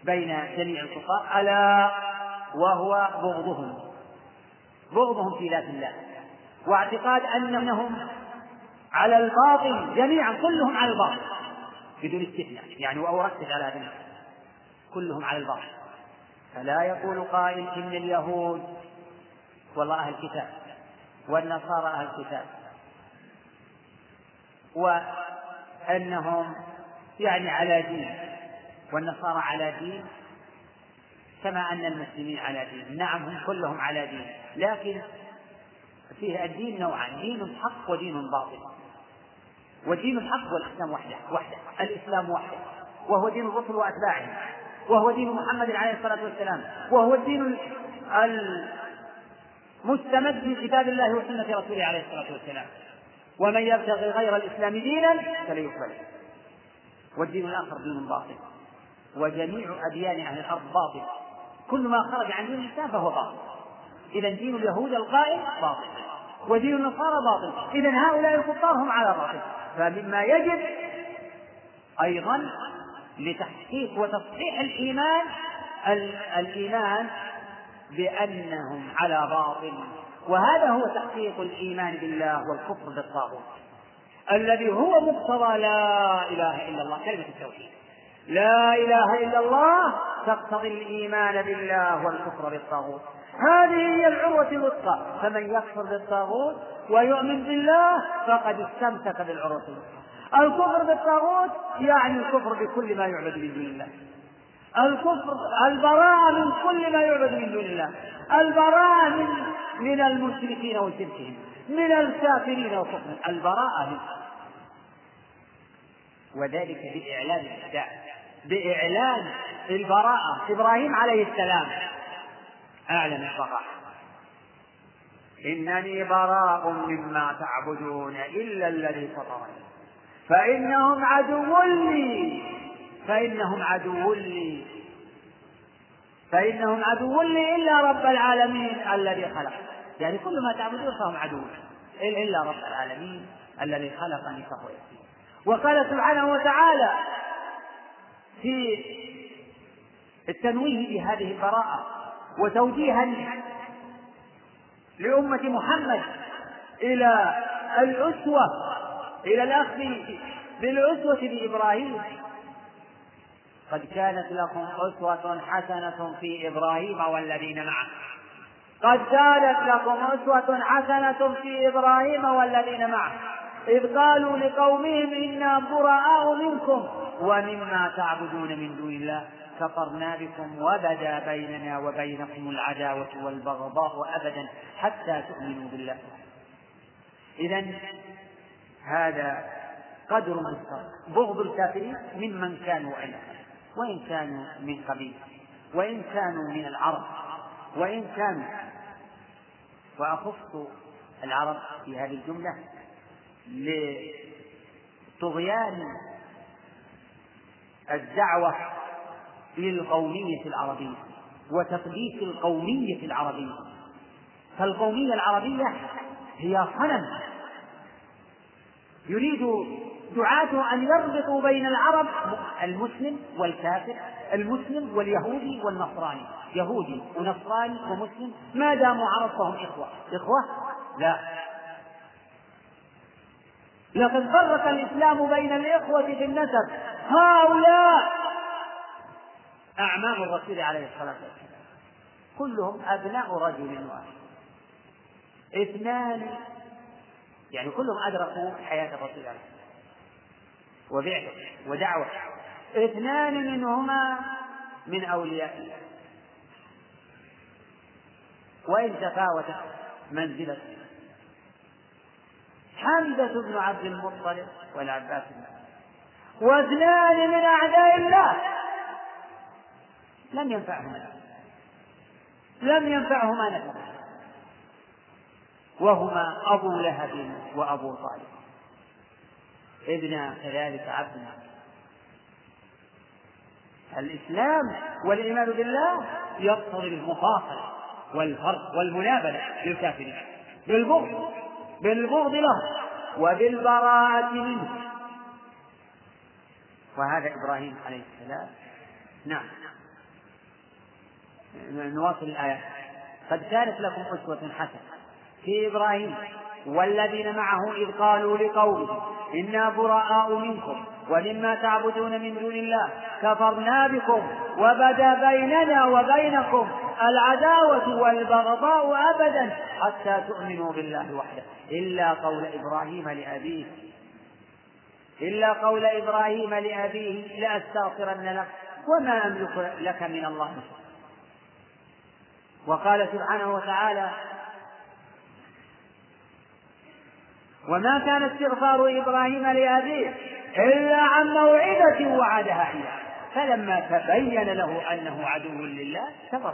بين جميع الكفار ألا وهو بغضهم. بغضهم في ذات الله. واعتقاد أنهم على الباطل جميعا كلهم على الباطل. بدون استثناء يعني وأركز على هذا كلهم على الباطل. فلا يقول قائل إن اليهود والله أهل الكتاب والنصارى أهل الكتاب وأنهم يعني على دين والنصارى على دين كما أن المسلمين على دين. نعم هم كلهم على دين لكن فيه الدين نوعان دين حق ودين باطل. ودين الحق والإسلام وحده وحده الإسلام وحده. وهو دين الرسل وأتباعهم وهو دين محمد عليه الصلاة والسلام. وهو الدين المستمد في كتاب الله وسنة رسوله عليه الصلاة والسلام. ومن يبتغي غير الإسلام دينا فلن يقبل والدين الآخر دين باطل. وجميع أديان أهل الأرض باطل. كل ما خرج عن دين الإسلام فهو باطل. إذا دين اليهود القائم باطل. ودين النصارى باطل. إذا هؤلاء الكفار هم على باطل. فمما يجب أيضا لتحقيق وتصحيح الإيمان الإيمان بأنهم على باطل. وهذا هو تحقيق الإيمان بالله والكفر بالطاغوت. الذي هو مقتضى لا إله إلا الله كلمة التوحيد. لا إله إلا الله تقتضي الإيمان بالله والكفر بالطاغوت. هذه هي العروة الوثقى. فمن يكفر بالطاغوت ويؤمن بالله فقد استمسك بالعروة الوثقى. الكفر بالطاغوت يعني الكفر بكل ما يعبد من دون الله. الكفر البراءة من كل ما يعبد من دون الله. البراءة من من المشركين وشركهم من الكافرين وكفرهم. البراءة من وذلك بإعلان الإبداع بإعلان البراءة. إبراهيم عليه السلام أعلن البراءة إنني براء مما تعبدون إلا الذي فطرني. فإنهم عدو لي. فإنهم عدو لي. فإنهم عدو لي إلا رب العالمين الذي خلق. يعني كل ما تعبدون فهم عدو إلا رب العالمين الذي خلقني فهو وقال سبحانه وتعالى في التنويه بهذه البراءة. وتوجيها لأمة محمد إلى الأسوة إلى الأخذ بالأسوة بإبراهيم. قد كانت لكم أسوة حسنة في إبراهيم والذين معه. قد كانت لكم أسوة حسنة في إبراهيم والذين معه. إذ قالوا لقومهم إنا براء منكم ومما تعبدون من دون الله. كفرنا بكم وبدا بيننا وبينكم العداوة والبغضاء أبدا حتى تؤمنوا بالله. إذا هذا قدر مشترك بغض الكافرين ممن كانوا علما وإن كانوا من قبيل. وإن كانوا من العرب. وإن كانوا. وأخص العرب في هذه الجملة لطغيان الدعوة للقومية العربية وتقديس القومية العربية. فالقومية العربية هي صنم. يريد دعاة أن يربطوا بين العرب المسلم والكافر المسلم واليهودي والنصراني. يهودي ونصراني ومسلم ما داموا عرب فهم إخوة. إخوة؟ لا. لقد فرق الإسلام بين الإخوة في النسب. هؤلاء أعمام الرسول عليه الصلاة والسلام. كلهم أبناء رجل واحد. اثنان يعني كلهم أدركوا حياة الرسول عليه الصلاة وبعثة ودعوة. اثنان منهما من أولياء الله. وإن تفاوتت منزلته حمزة بن عبد المطلب والعباس بن واثنان من أعداء الله. لم ينفعهما. لم ينفعهما نفع وهما أبو لهب وأبو طالب. ابن كذلك عبدنا الإسلام والإيمان بالله يقتضي المفاصلة والفرق والمنابلة للكافرين. بالبغض بالبغض له وبالبراءة منه وهذا إبراهيم عليه السلام. نعم. نواصل الآية. قد كانت لكم أسوة حسنة. في إبراهيم والذين معه إذ قالوا لقومهم إنا براء منكم ومما تعبدون من دون الله كفرنا بكم وبدا بيننا وبينكم العداوة والبغضاء أبدا حتى تؤمنوا بالله وحده. إلا قول إبراهيم لأبيه إلا قول إبراهيم لأبيه لأستغفرن لك وما أملك لك من الله. وقال سبحانه وتعالى وما كان استغفار إبراهيم لأبيه إلا عن موعدة وعدها إياه. فلما تبين له أنه عدو لله تبرأ.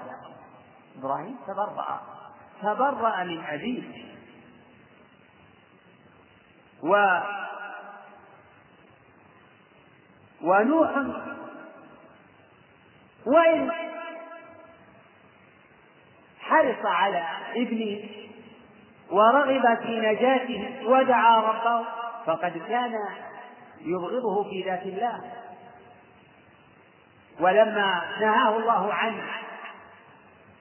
إبراهيم تبرأ. تبرأ من أبيه. و ونوح وإن حرص على ابنه ورغب في نجاته ودعا ربه فقد كان يبغضه في ذات الله. ولما نهاه الله عن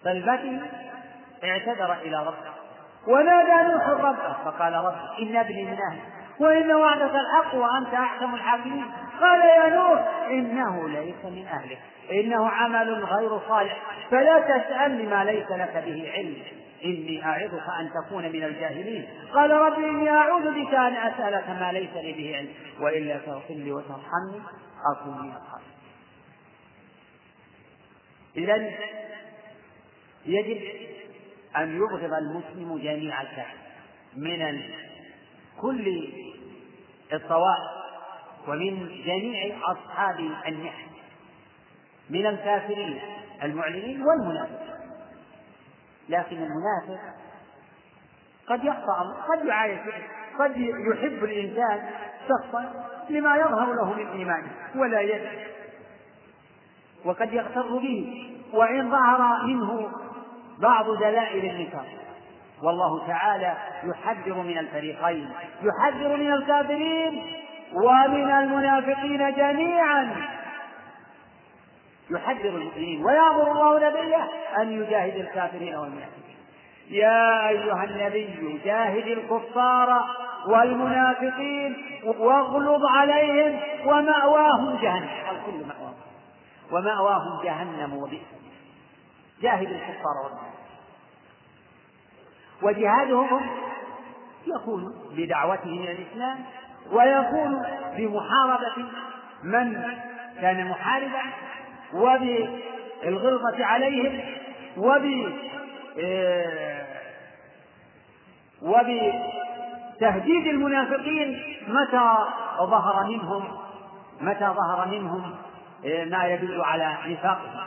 طلبته اعتذر إلى ربه. ونادى نوح ربه فقال رب إن ابني من أهلي وإن وعدك الحق وأنت أحكم الحاكمين. قال يا نوح إنه ليس من أهلك. إنه عمل غير صالح. فلا تسألني ما ليس لك به علم. إني أعظك أن تكون من الجاهلين. قال رب إني أعوذ بك أن أسألك ما ليس لي به علم. وإلا تغفر لي وترحمني. أكون من الخاسرين إذا يجب أن يبغض المسلم جميع الكافر من كل الطوائف ومن جميع أصحاب النعم من الكافرين المعلنين والمنافقين. لكن المنافق قد يخطأ قد يعايش قد يحب الإنسان شخصا لما يظهر له من إيمانه ولا يدري. وقد يغتر به وإن ظهر منه بعض دلائل النفاق. والله تعالى يحذر من الفريقين يحذر من الكافرين ومن المنافقين جميعا. يحذر المؤمنين ويأمر الله نبيه أن يجاهد الكافرين والمنافقين. يا أيها النبي جاهد الكفار والمنافقين واغلظ عليهم ومأواهم جهنم. الكل مأواهم ومأواهم جهنم وبئس جاهد الكفار والمنافقين. وجهادهم يكون بدعوتهم إلى الإسلام ويكون بمحاربة من كان محاربا وبالغلظة عليهم وب آه، وبتهديد المنافقين متى ظهر منهم متى ظهر منهم آه، ما يدل على نفاقهم.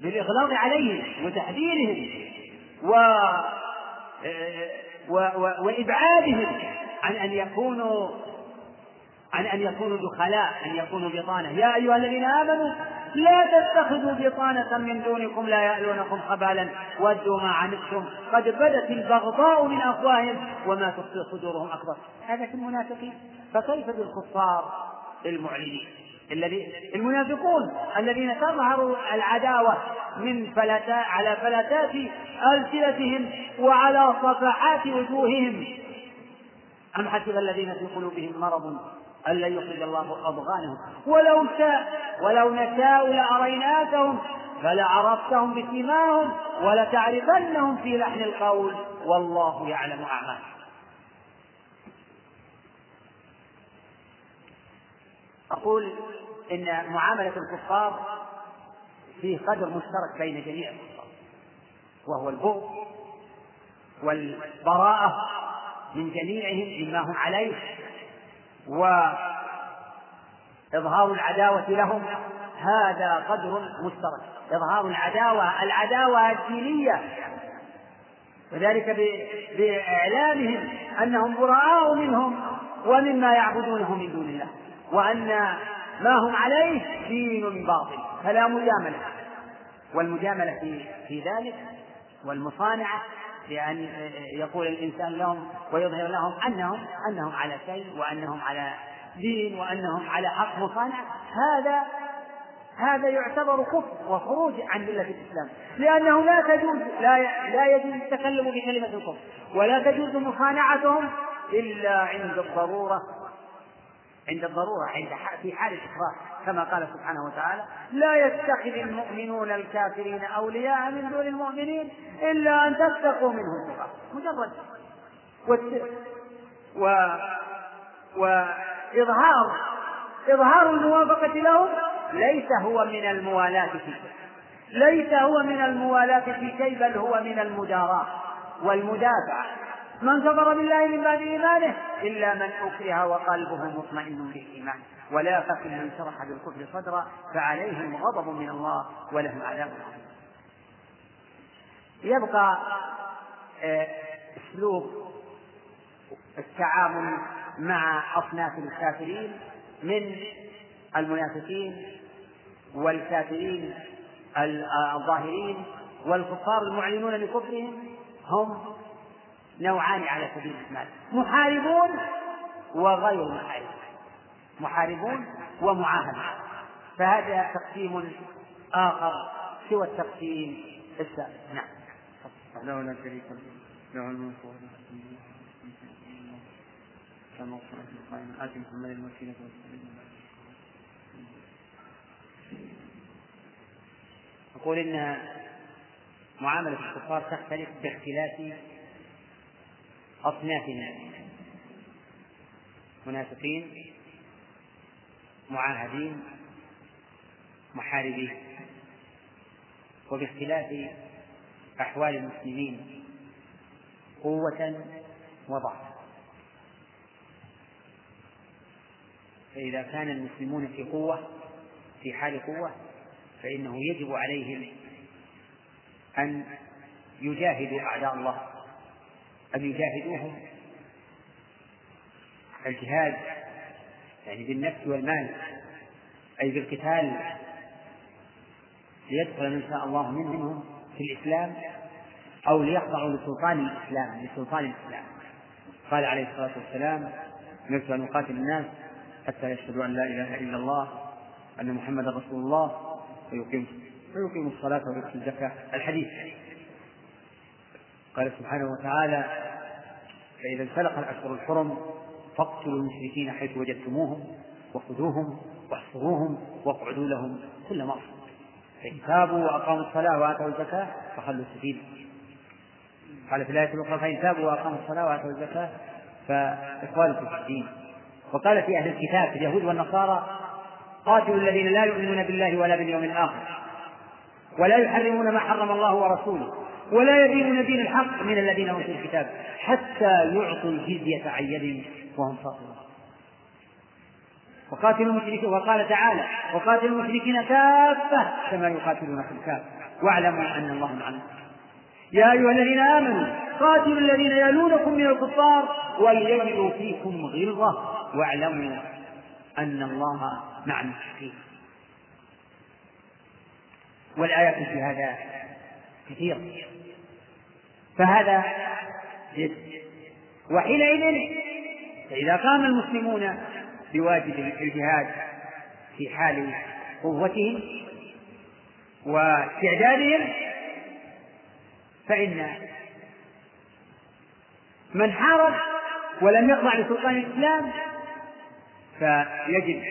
بالإغلاظ عليهم وتحذيرهم و آه، وإبعادهم عن أن يكونوا عن أن يكونوا دخلاء أن يكونوا بطانة. يا أيها الذين آمنوا لا تتخذوا بطانة من دونكم لا يألونكم خبالا. ودوا ما عنتم. قد بدت البغضاء من أفواههم وما تخفي صدورهم أكبر. هذا في المنافقين. فكيف بالكفار؟ المعلنين الذي المنافقون الذين تظهر العداوة من فلتا على فلتات ألسنتهم وعلى صفحات وجوههم. أم حسب الذين في قلوبهم مرض؟ أن لن يخرج الله أضغانهم. ولو شاء ولو نشاء لأريناكهم فلعرفتهم بسيماهم ولتعرفنهم في لحن القول. والله يعلم أعمالهم. أقول إن معاملة الكفار فيه قدر مشترك بين جميع الكفار. وهو البغض والبراءة من جميعهم مما هم عليه وإظهار العداوة لهم هذا قدر مشترك إظهار العداوة العداوة الدينية. وذلك بإعلامهم أنهم براء منهم ومما يعبدونه من دون الله وأن ما هم عليه دين باطل فلا مجاملة. والمجاملة في في ذلك والمصانعة بأن يقول الإنسان لهم ويظهر لهم أنهم أنهم على شيء وأنهم على دين وأنهم على حق. مصانعة هذا هذا يعتبر كفر وخروج عن ملة الإسلام. لأنه لا تجوز لا لا يجوز التكلم بكلمة الكفر ولا تجوز مصانعتهم إلا عند الضرورة عند الضرورة عند في حال الإكراه كما قال سبحانه وتعالى لا يتخذ المؤمنون الكافرين أولياء من دون المؤمنين إلا أن تتقوا منهم. مجرد. و... وإظهار إظهار الموافقة لهم ليس هو من الموالاة في شيء ليس هو من الموالاة في شيء بل هو من المداراة. والمدافعة من كفر بالله من بعد إيمانه إلا من أكره وقلبه مطمئن بالإيمان ولا فكن من شرح بالكفر صدرا فعليهم غضب من الله ولهم عذاب يبقى آه، أسلوب التعامل مع أصناف الكافرين من المنافقين والكافرين الظاهرين والكفار المعلنون بكفرهم هم نوعان على سبيل الإجمال. محاربون وغير محاربون محاربون ومعاهدون فهذا تقسيم آخر سوى التقسيم السابق. نعم. له لا شريك له. له الملك كما وصلت القائمة آت محمد الوسيلة يقول إن معاملة الكفار تختلف باختلاف أصناف الناس. منافقين معاهدين محاربين. وباختلاف أحوال المسلمين قوة وضعفا فإذا كان المسلمون في قوة في حال قوة فإنه يجب عليهم أن يجاهدوا أعداء الله. أن يجاهدوهم. الجهاد يعني بالنفس والمال أي بالقتال ليدخل من شاء الله منهم في الإسلام أو ليخضعوا لسلطان الإسلام لسلطان الإسلام. قال عليه الصلاة والسلام أمرت أن أقاتل الناس حتى يشهدوا أن لا إله إلا الله أن محمدا رسول الله ويقيم ويقيم الصلاة ويؤتي الزكاة. الحديث. قال سبحانه وتعالى فإذا انسلخ الأشهر الحرم فاقتلوا المشركين حيث وجدتموهم وخذوهم واحصروهم واقعدوا لهم كل مرة فإن تابوا وأقاموا الصلاة وآتوا الزكاة فخلوا السبيل. قال في الآية الأخرى فإن تابوا وأقاموا الصلاة وآتوا الزكاة فإخوانكم في الدين. وقال في أهل الكتاب في اليهود والنصارى قاتلوا الذين لا يؤمنون بالله ولا باليوم الآخر ولا يحرمون ما حرم الله ورسوله. ولا يدينون دين الحق من الذين اوتوا الكتاب حتى يعطوا الجزية عن يد وهم صاغرون وقاتلوا المشركين وقال تعالى وقاتلوا المشركين كافة كما يقاتلونكم كافة واعلموا أن الله مع يا أيها الذين آمنوا قاتلوا الذين يلونكم من الكفار وليجدوا فيكم غلظة. واعلموا أن الله مع المتقين والآيات في هذا كثيرة فهذا جد. وحينئذ فإذا قام المسلمون بواجب الجهاد في حال قوتهم واستعدادهم فإن من حارب ولم يخضع لسلطان الإسلام فيجب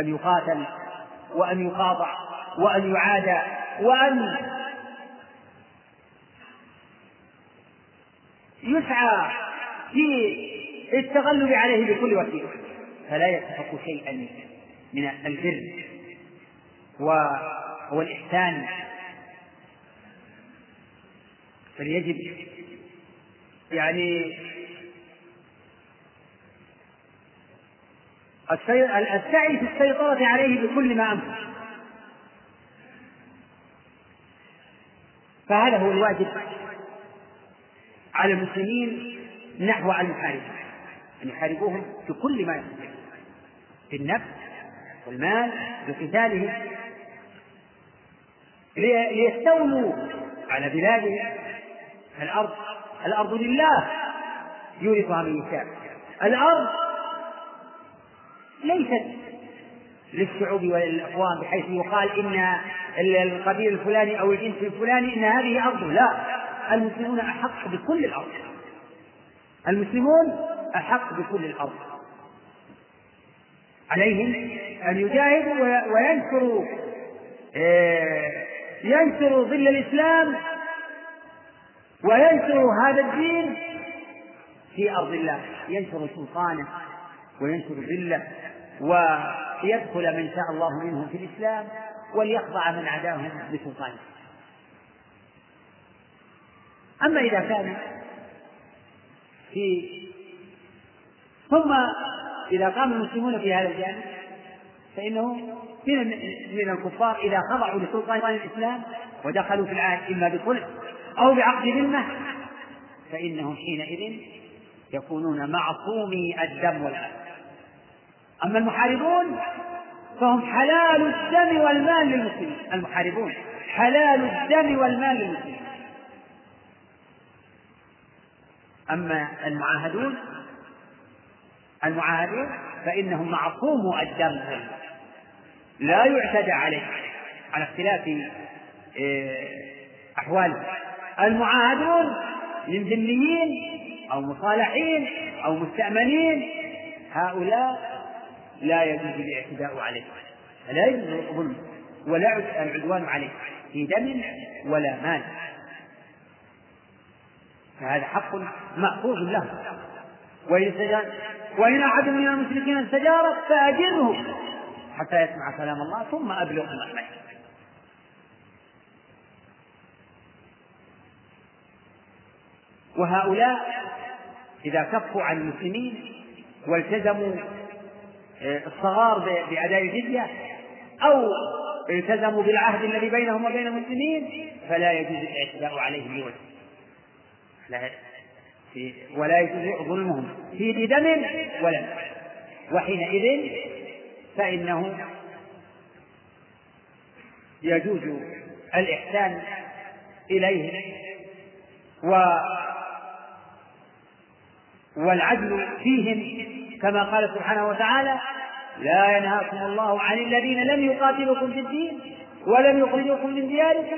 أن يقاتل وأن يخاضع وأن يعادى وأن يسعى في التغلب عليه بكل وسيلة فلا يتفق شيئا من البر والإحسان. فليجب يعني السعي في السيطرة عليه بكل ما أمكن. فهذا هو الواجب. على المسلمين نحو المحاربين أن يحاربوهم بكل ما يستطيعون بالنفس والمال بقتالهم ليستولوا على بلادهم. الأرض الأرض لله يورثها من يشاء. الأرض ليست للشعوب وللأقوام بحيث يقال إن القبيل الفلاني أو الجنس الفلاني إن هذه أرضه. لا. المسلمون أحق بكل الأرض. المسلمون أحق بكل الأرض. عليهم أن يجاهدوا وينشروا آه، ينشروا ظل الإسلام وينشروا هذا الدين في أرض الله. ينشر سلطانه وينشر ظله ويدخل من شاء الله منهم في الإسلام وليخضع من عداهم بسلطانه. أما إذا كان في ثم إذا قام المسلمون في هذا الجانب فإنه من من الكفار إذا خضعوا لسلطان الإسلام ودخلوا في العهد إما بصلح أو بعقد ذمة فإنهم حينئذ يكونون معصومي الدم والمال أما المحاربون فهم حلال الدم والمال للمسلمين. المحاربون حلال الدم والمال للمسلمين. أما المعاهدون المعاهدون فإنهم معصومو الدم. لا يعتدى عليه على اختلاف آه، أحواله. المعاهدون من ذميين أو مصالحين أو مستأمنين. هؤلاء لا يجوز الاعتداء عليه لا يجوز ولا العدوان عليه في دم ولا مال. فهذا حق مأخوذ له. وإن وإن أحد من المشركين استجارك فأجره حتى يسمع كلام الله ثم أبلغ مأمنه وهؤلاء إذا كفوا عن المسلمين والتزموا آه، الصغار بأداء الجزية أو التزموا بالعهد الذي بينهم وبين المسلمين فلا يجوز الاعتداء عليهم بوجه لا ولا يجوز ظلمهم في دم ولا وحينئذ فإنه يجوز الإحسان إليهم و والعدل فيهم كما قال سبحانه وتعالى لا ينهاكم الله عن الذين لم يقاتلوكم في الدين ولم يخرجوكم من دياركم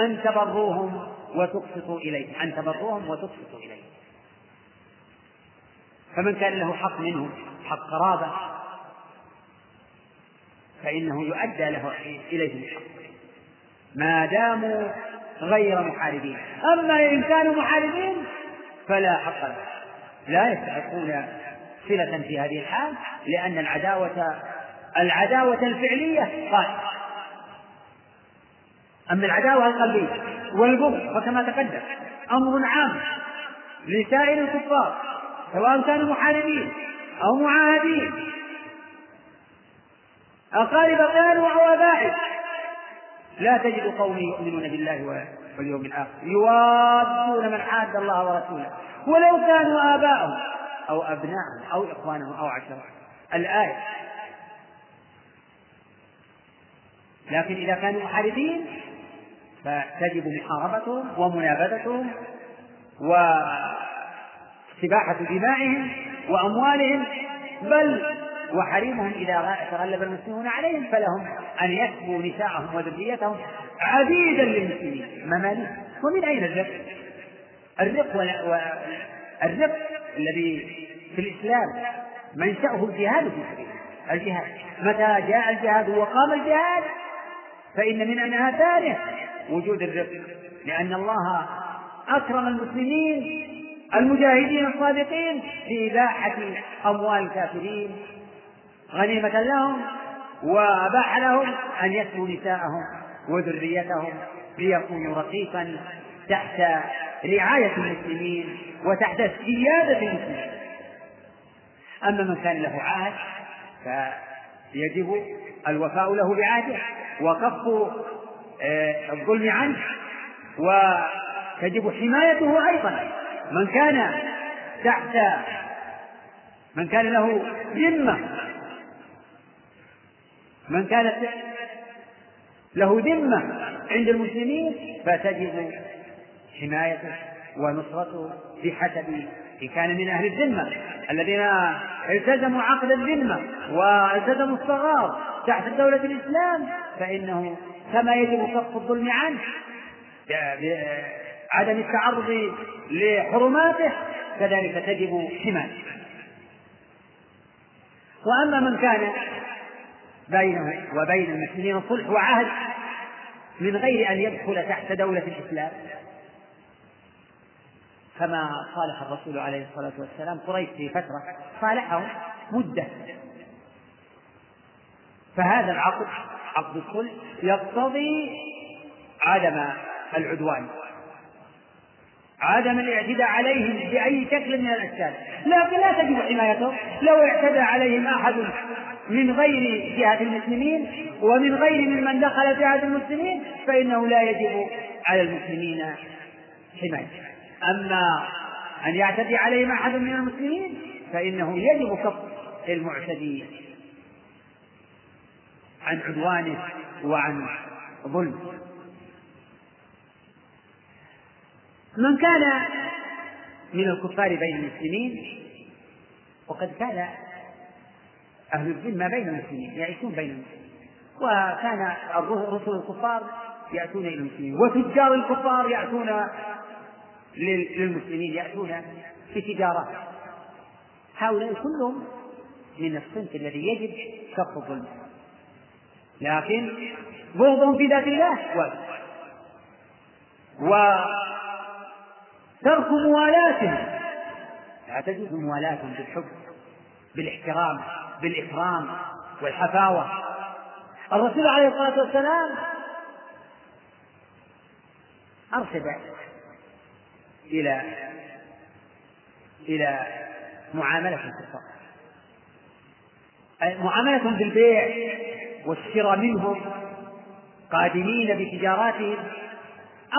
أن تبروهم وتقسطوا إليهم أن تبروهم وتقسطوا إليهم فمن كان له حق منهم حق قرابة فإنه يؤدى له إليه الحق ما داموا غير محاربين. أما إن كانوا محاربين فلا حق لهم لا يستحقون صلة في هذه الحال لأن العداوة العداوة الفعلية قائمة أما العداوة القلبية والبغض فكما تقدم أمر عام لسائر الكفار سواء كانوا محاربين أو معاهدين. أقارب كانوا أو أبائل لا تجد قوم يؤمنون بالله واليوم الآخر يوادون من حاد الله ورسوله. ولو كانوا آباءهم أو أبناءهم أو إخوانهم أو عشرة. الآية. لكن إذا كانوا محاربين فتجب محاربتهم ومنابذتهم واستباحة دمائهم وأموالهم بل وحريمهم إذا تغلب المسلمون عليهم فلهم أن يكبوا نساءهم وذريتهم عبيدا للمسلمين. مماليك. ومن أين الرق؟ الرق الرق الذي في الإسلام منشأه الجهاد في الجهاد. متى جاء الجهاد وقام الجهاد؟ فإن من آثاره وجود الرق لأن الله أكرم المسلمين المجاهدين الصادقين في إباحة أموال الكافرين. غنيمة لهم وأباح لهم أن يسموا نساءهم وذريتهم ليكونوا رقيقا تحت رعاية المسلمين وتحت سيادة المسلمين. أما من كان له عهد فيجب الوفاء له بعهده وكف الظلم عنه. وتجب حمايته أيضا. من كان تحت من كان له ذمة من كانت له ذمة عند المسلمين فتجب حمايته ونصرته بحسب إن كان من أهل الذمة. الذين التزموا عقد الذمة والتزموا الصغار تحت دولة الإسلام فإنه كما يجب كف الظلم عنه. عدم التعرض لحرماته كذلك تجب حمايته. وأما من كان بينه وبين المسلمين صلح وعهد من غير أن يدخل تحت دولة الإسلام كما صالح الرسول عليه الصلاة والسلام قريش في فترة صالحهم مدة. فهذا العقد عقد الصلح يقتضي عدم العدوان. عدم الاعتداء عليهم بأي شكل من الأشكال. لكن لا تجب حمايتهم لو اعتدى عليهم أحد من غير جهة المسلمين ومن غير ممن دخل جهة المسلمين فإنه لا يجب على المسلمين حمايته. أما أن يعتدي عليهم أحد من المسلمين فإنه يجب كف المعتدي عن عدوانه وعن ظلمه. من كان من الكفار بين المسلمين وقد كان أهل الذمة بين المسلمين يعيشون بين المسلمين. وكان رسل الكفار يأتون إلى المسلمين وتجار الكفار يأتون للمسلمين يأتون في تجارة. هؤلاء كلهم من الصنف الذي يجب كف الظلم. لكن بغضهم في ذات الله واجب وترك موالاتهم. لا تجوز موالاتهم بالحب بالاحترام بالإكرام والحفاوة. الرسول عليه الصلاة والسلام أرشد إلى إلى معاملة الكفار معاملتهم بالبيع والشراء منهم قادمين بتجاراتهم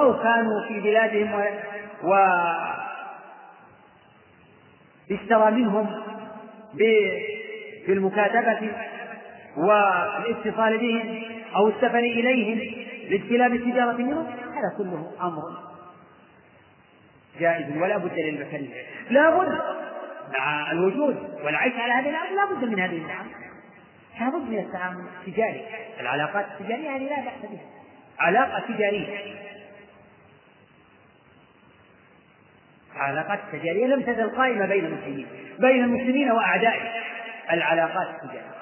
أو كانوا في بلادهم و, و... اشترى منهم بالمكاتبة والاتصال بهم أو السفر إليهم لاستلام التجارة منهم هذا كله أمر جائز ولا بد للبشرية لا بد. مع الوجود والعيش على هذه الأرض لا بد من هذه النعم. لا بد من التعامل التجاري. العلاقات التجارية هذه لا بأس بها. علاقة تجارية. العلاقات التجارية لم تزل قائمة بين المسلمين. بين المسلمين وأعدائهم العلاقات التجارية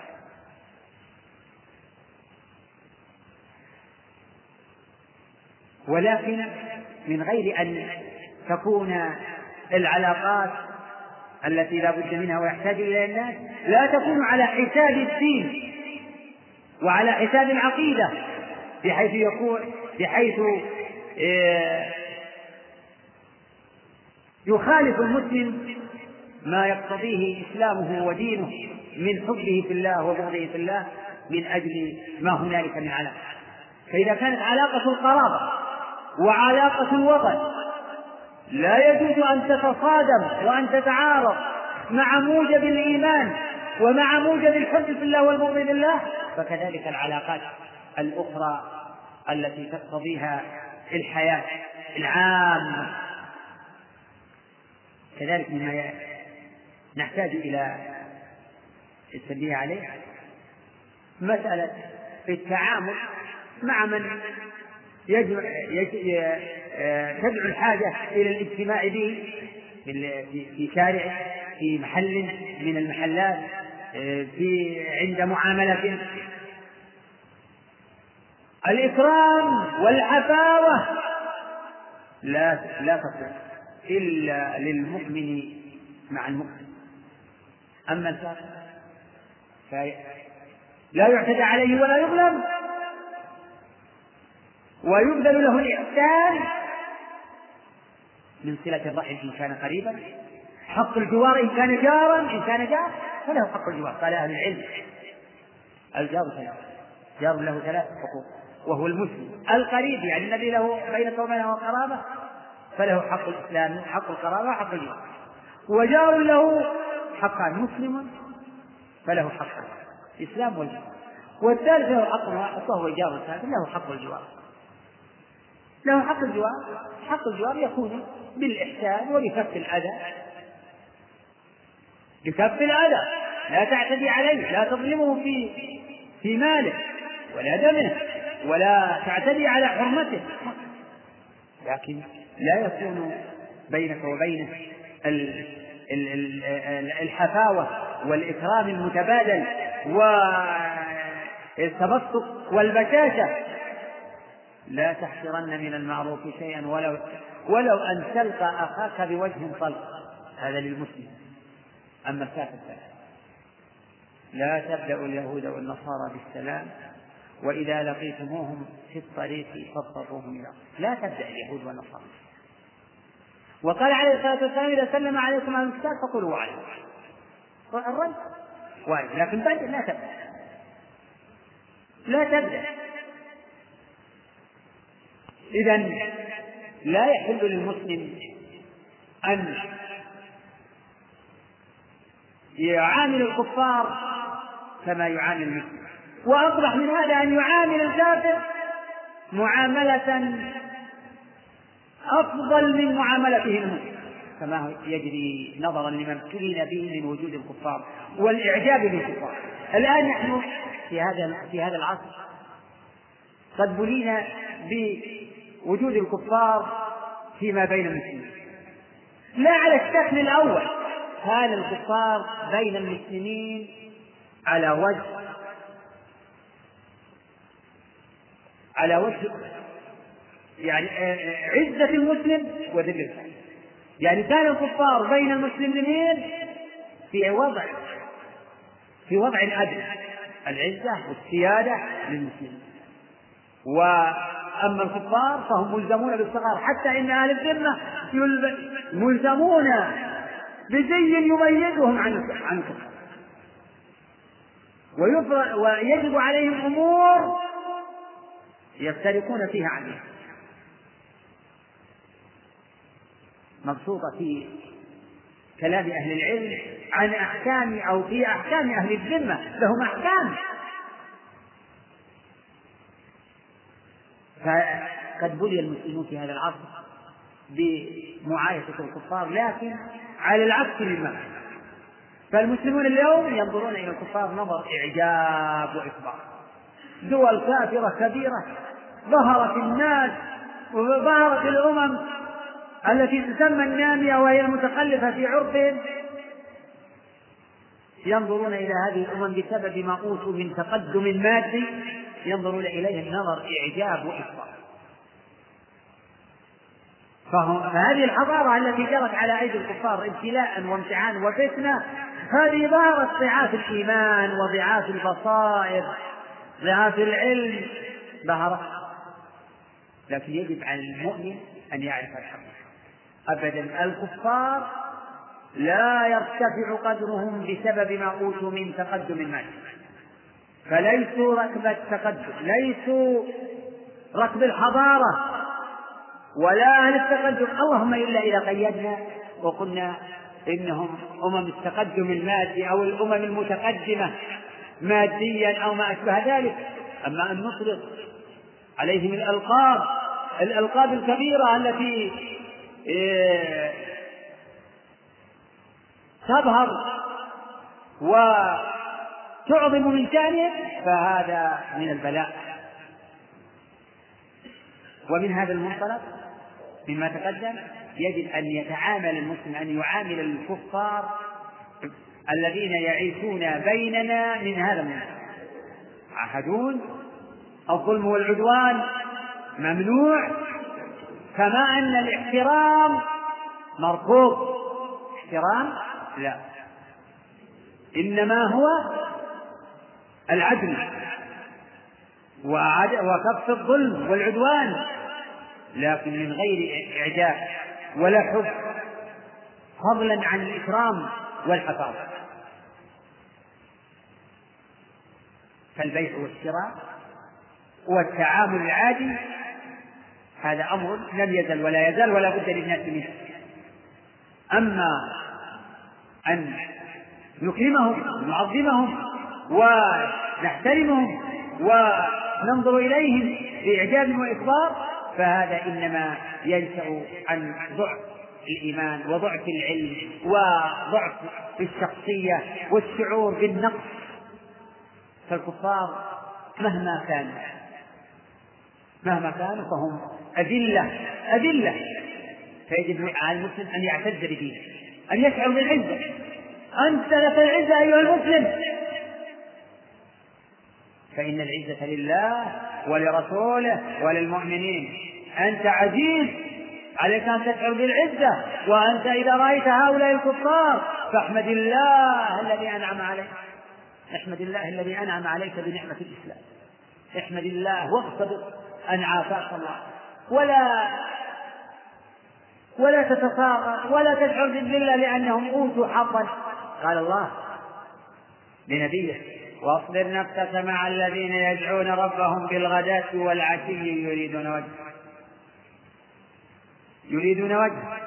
ولكن من غير أن تكون العلاقات التي لا بد منها ويحتاج إليها الناس لا تكون على حساب الدين وعلى حساب العقيدة بحيث يكون بحيث آه، يخالف المسلم ما يقتضيه إسلامه ودينه من حبه في الله وبغضه في الله من أجل ما هنالك من علاقة. فإذا كانت علاقة القرابة وعلاقة الوطن لا يجوز أن تتصادم وأن تتعارض مع موجب الإيمان ومع موجب الحب في الله والبغض بالله فكذلك العلاقات الأخرى التي تقتضيها الحياة العامة. كذلك مما نحتاج إلى التنبيه عليه مسألة التعامل مع من يجمع تدعو الحاجة إلى الاجتماع به في شارع في محل من المحلات في عند معاملة. الإكرام والعفاوة لا لا تصح إلا للمؤمن مع المؤمن. أما الفاسق لا يعتدى عليه ولا يظلم. ويبذل له الإحسان من صلة الرحم إن كان قريبا. حق الجوار إن كان جارا إن كان جار فله حق الجوار. قال أهل العلم الجار ثلاث جار له ثلاث حقوق وهو المسلم. القريب يعني الذي له بينك وبينه قرابة فله حق الإسلام حق القرابة وحق الجوار. وجار له حقان مسلم فله حقان الإسلام والجوار. والثالث له حق واحد وهو جار الكافر له حق الجوار. له حق الجوار حق الجوار يكون بالإحسان وبكف الأذى. بكف الأذى لا تعتدي عليه لا تظلمه في في ماله ولا دمه ولا تعتدي على حرمته. لكن لا يكون بينك وبينه الحفاوة والإكرام المتبادل والتبسط والبشاشة لا تحقرن من المعروف شيئا ولو ولو أن تلقى أخاك بوجه طلق. هذا للمسلم. أما الكافر فلا. لا تبدأ اليهود والنصارى بالسلام وإذا لقيتموهم في الطريق فاضطروهم إلى لا تبدأ اليهود والنصارى. وقال عليه الصلاة والسلام إذا سلم عليكم أهل الكتاب فقولوا وعليكم الرد وعليكم لكن بعد لا تبدأ. لا تبدأ. إذا لا يحل للمسلم أن يعامل الكفار كما يعامل المسلم. وأصبح من هذا أن يعامل الكافر معاملة أفضل من معاملته المسلم كما يجري نظرا لما ابتلينا به من وجود الكفار والإعجاب بالكفار. الآن نحن في هذا في هذا العصر قد بلينا بوجود الكفار فيما بين المسلمين. لا على الشكل الأول. كان الكفار بين المسلمين على وجه على وجه يعني آه، آه، عزة المسلم وذل الكافر يعني كان الكفار بين المسلمين في وضع في وضع أدنى العزة والسيادة للمسلمين. وأما الكفار فهم ملزمون بالصغار. حتى إن أهل الذمة ملزمون بزي يميزهم عن عن الكفار. ويجب عليهم أمور يفترقون فيها عنهم مبسوطة في كلام أهل العلم عن أحكام أو في أحكام أهل الذمة. لهم أحكام. فقد بلي المسلمون في هذا العصر بمعايشة الكفار لكن على العكس مما فالمسلمون اليوم ينظرون إلى الكفار نظر إعجاب وإكبار. دول كافرة كبيرة ظهرت الناس وظهرت الأمم التي تسمى النامية وهي المتخلفة في عرفهم ينظرون إلى هذه الأمم بسبب ما أوتوا من تقدم مادي ينظرون إليه النظر إعجاب وإكبار فهذه الحضارة التي جرت على أيدي الكفار ابتلاء وامتحان وفتنة هذه ظهرت ضعاف الإيمان وضعاف البصائر ضعاف العلم ظهرت. لكن يجب على المؤمن أن يعرف الحق. أبدا الكفار لا يرتفع قدرهم بسبب ما أوتوا من تقدم المال فليسوا ركب التقدم ليسوا ركب الحضارة ولا أهل التقدم. اللهم إلا إذا قيدنا وقلنا إنهم أمم التقدم المادي أو الأمم المتقدمة ماديا أو ما أشبه ذلك. أما أن نطلق عليهم الألقاب الألقاب الكبيرة التي إيه، تظهر وتعظم من شأنهم فهذا من البلاء. ومن هذا المنطلق مما تقدم يجب أن يتعامل المسلم أن يعامل الكفار الذين يعيشون بيننا من هذا المنطلق. عهدون الظلم والعدوان ممنوع كما أن الاحترام مرفوض. احترام لا. إنما هو العدل وكف الظلم والعدوان لكن من غير إعجاب ولا حب فضلا عن الإكرام والحفاظة فالبيع والشراء والتعامل العادي هذا أمر لم يزل ولا يزال ولا بد للناس منه. أما أن نكرمهم ونعظمهم ونحترمهم وننظر إليهم بإعجاب وإكبار فهذا إنما ينشأ عن ضعف الإيمان وضعف العلم وضعف الشخصية والشعور بالنقص. فالكفار مهما كانوا مهما كانوا فهم أذلة أذلة. فيجب على المسلم أن يعتز بدينه أن يشعر بالعزة أنت لك العزة أيها المسلم. فإن العزة لله ولرسوله وللمؤمنين. أنت عزيز عليك أن تشعر بالعزة وأنت إذا رأيت هؤلاء الكفار فاحمد الله الذي أنعم عليك. احمد الله الذي أنعم عليك بنعمة الإسلام. احمد الله واصطبر أن عافاك الله. ولا ولا تتصاغر ولا تشعر بالذلة لأنهم أوتوا حظا. قال الله لنبيه واصبر نفسك مع الذين يدعون ربهم بالغداة والعشي يريدون وجهه يريدون وجهه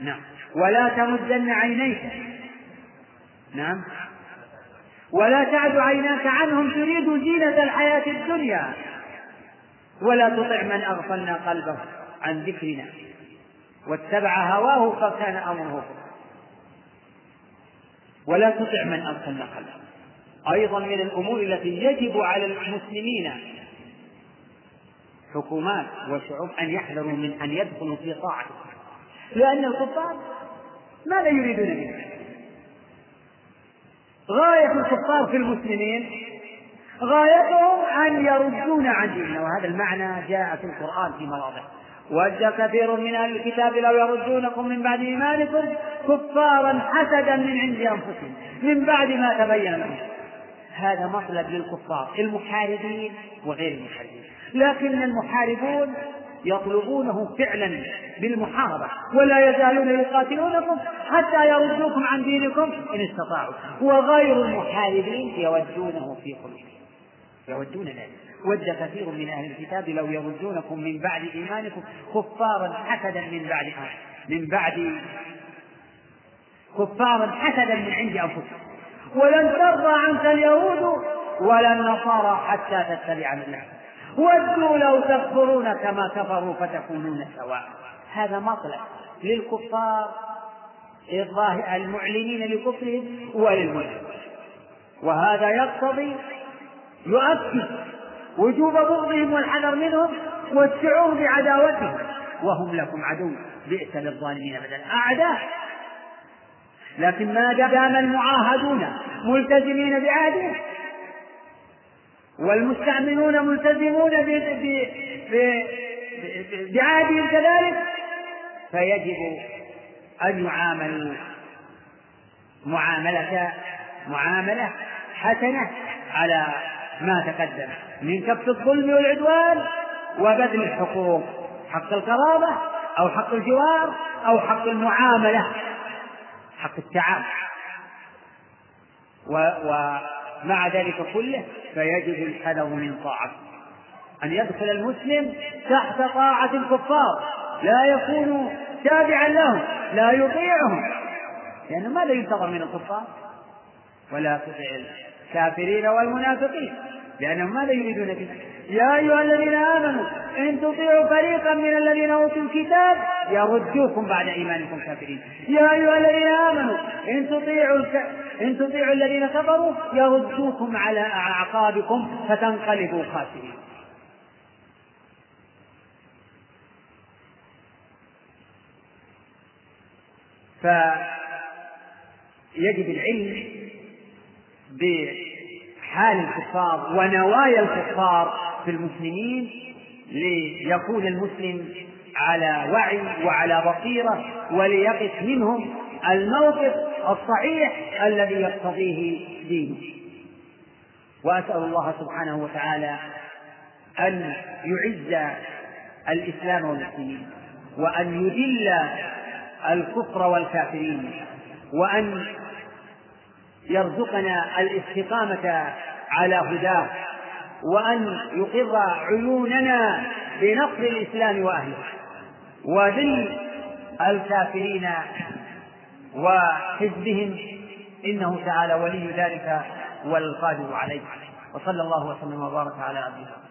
نعم. ولا تمدن عينيك. نعم. ولا تعد عيناك عنهم تريد زينة الحياة الدنيا. ولا تطع من أغفلنا قلبه عن ذكرنا. واتبع هواه فكان أمره. ولا تطع من أغفلنا قلبه. أيضا من الأمور التي يجب على المسلمين حكومات وشعوب أن يحذروا من أن يدخلوا في طاعة لأن الكفار ماذا يريدون منه؟ غاية الكفار في المسلمين غايتهم أن يردون عن ديننا وهذا المعنى جاء في القرآن في مواضع. ود كثير من أهل الكتاب لو يردونكم من بعد إيمانكم كفارا حسدا من عند أنفسهم. من بعد ما تبين لهم. هذا مطلب للكفار المحاربين وغير المحاربين. لكن المحاربون يطلبونه فعلا بالمحاربة ولا يزالون يقاتلونكم حتى يردوكم عن دينكم إن استطاعوا. وغير المحاربين يودونه في قلوبهم يودون ذلك. ود كثير من أهل الكتاب لو يردونكم من بعد إيمانكم كفارا حسدا من بعد من بعد كفارا حسدا من عند أنفسهم ولن ترضى عنك اليهود ولا النصارى حتى تتبع ملتهم. ودوا لو تكفرون كما كفروا فتكونون سواء. هذا مطلب للكفار المعلنين لكفرهم وللمسلمين وهذا يقتضي يؤكد وجوب بغضهم والحذر منهم والشعور بعداوتهم. وهم لكم عدو بئس للظالمين بدلا. أعداء لكن ما دام المعاهدون ملتزمين بعهدهم والمستعملون ملتزمون بعهدهم كذلك فيجب أن يعاملوا معاملة معاملة حسنة على ما تقدم من كف الظلم والعدوان وبذل الحقوق حق القرابة أو حق الجوار أو حق المعاملة. حق التعامل. ومع ذلك كله فيجب الحذر من طاعته. أن يدخل المسلم تحت طاعة الكفار. لا يكون تابعا لهم لا يطيعهم. لأنه ماذا ينتظر من الكفار. ولا تطع الكافرين والمنافقين. لأنهم ماذا يريدون به يا أيها الذين آمنوا إن تطيعوا فريقا من الذين أوتوا الكتاب يردوكم بعد إيمانكم كافرين. يا أيها الذين آمنوا إن تطيعوا الك... إن تطيعوا الذين كفروا يردوكم على أعقابكم فتنقلبوا خاسرين. فيجب العلم بحال الكفار ونوايا الكفار في المسلمين ليكون المسلم على وعي وعلى بصيرة وليقف منهم الموقف الصحيح الذي يقتضيه دينه. وأسأل الله سبحانه وتعالى أن يعز الإسلام والمسلمين وأن يذل الكفر والكافرين وأن يرزقنا الاستقامة على هداه وأن يقر عيوننا بنصر الإسلام وأهله وذل الكافرين وحزبهم. إنه تعالى ولي ذلك والقادر عليه. وصلى الله وسلم وبارك على عبده.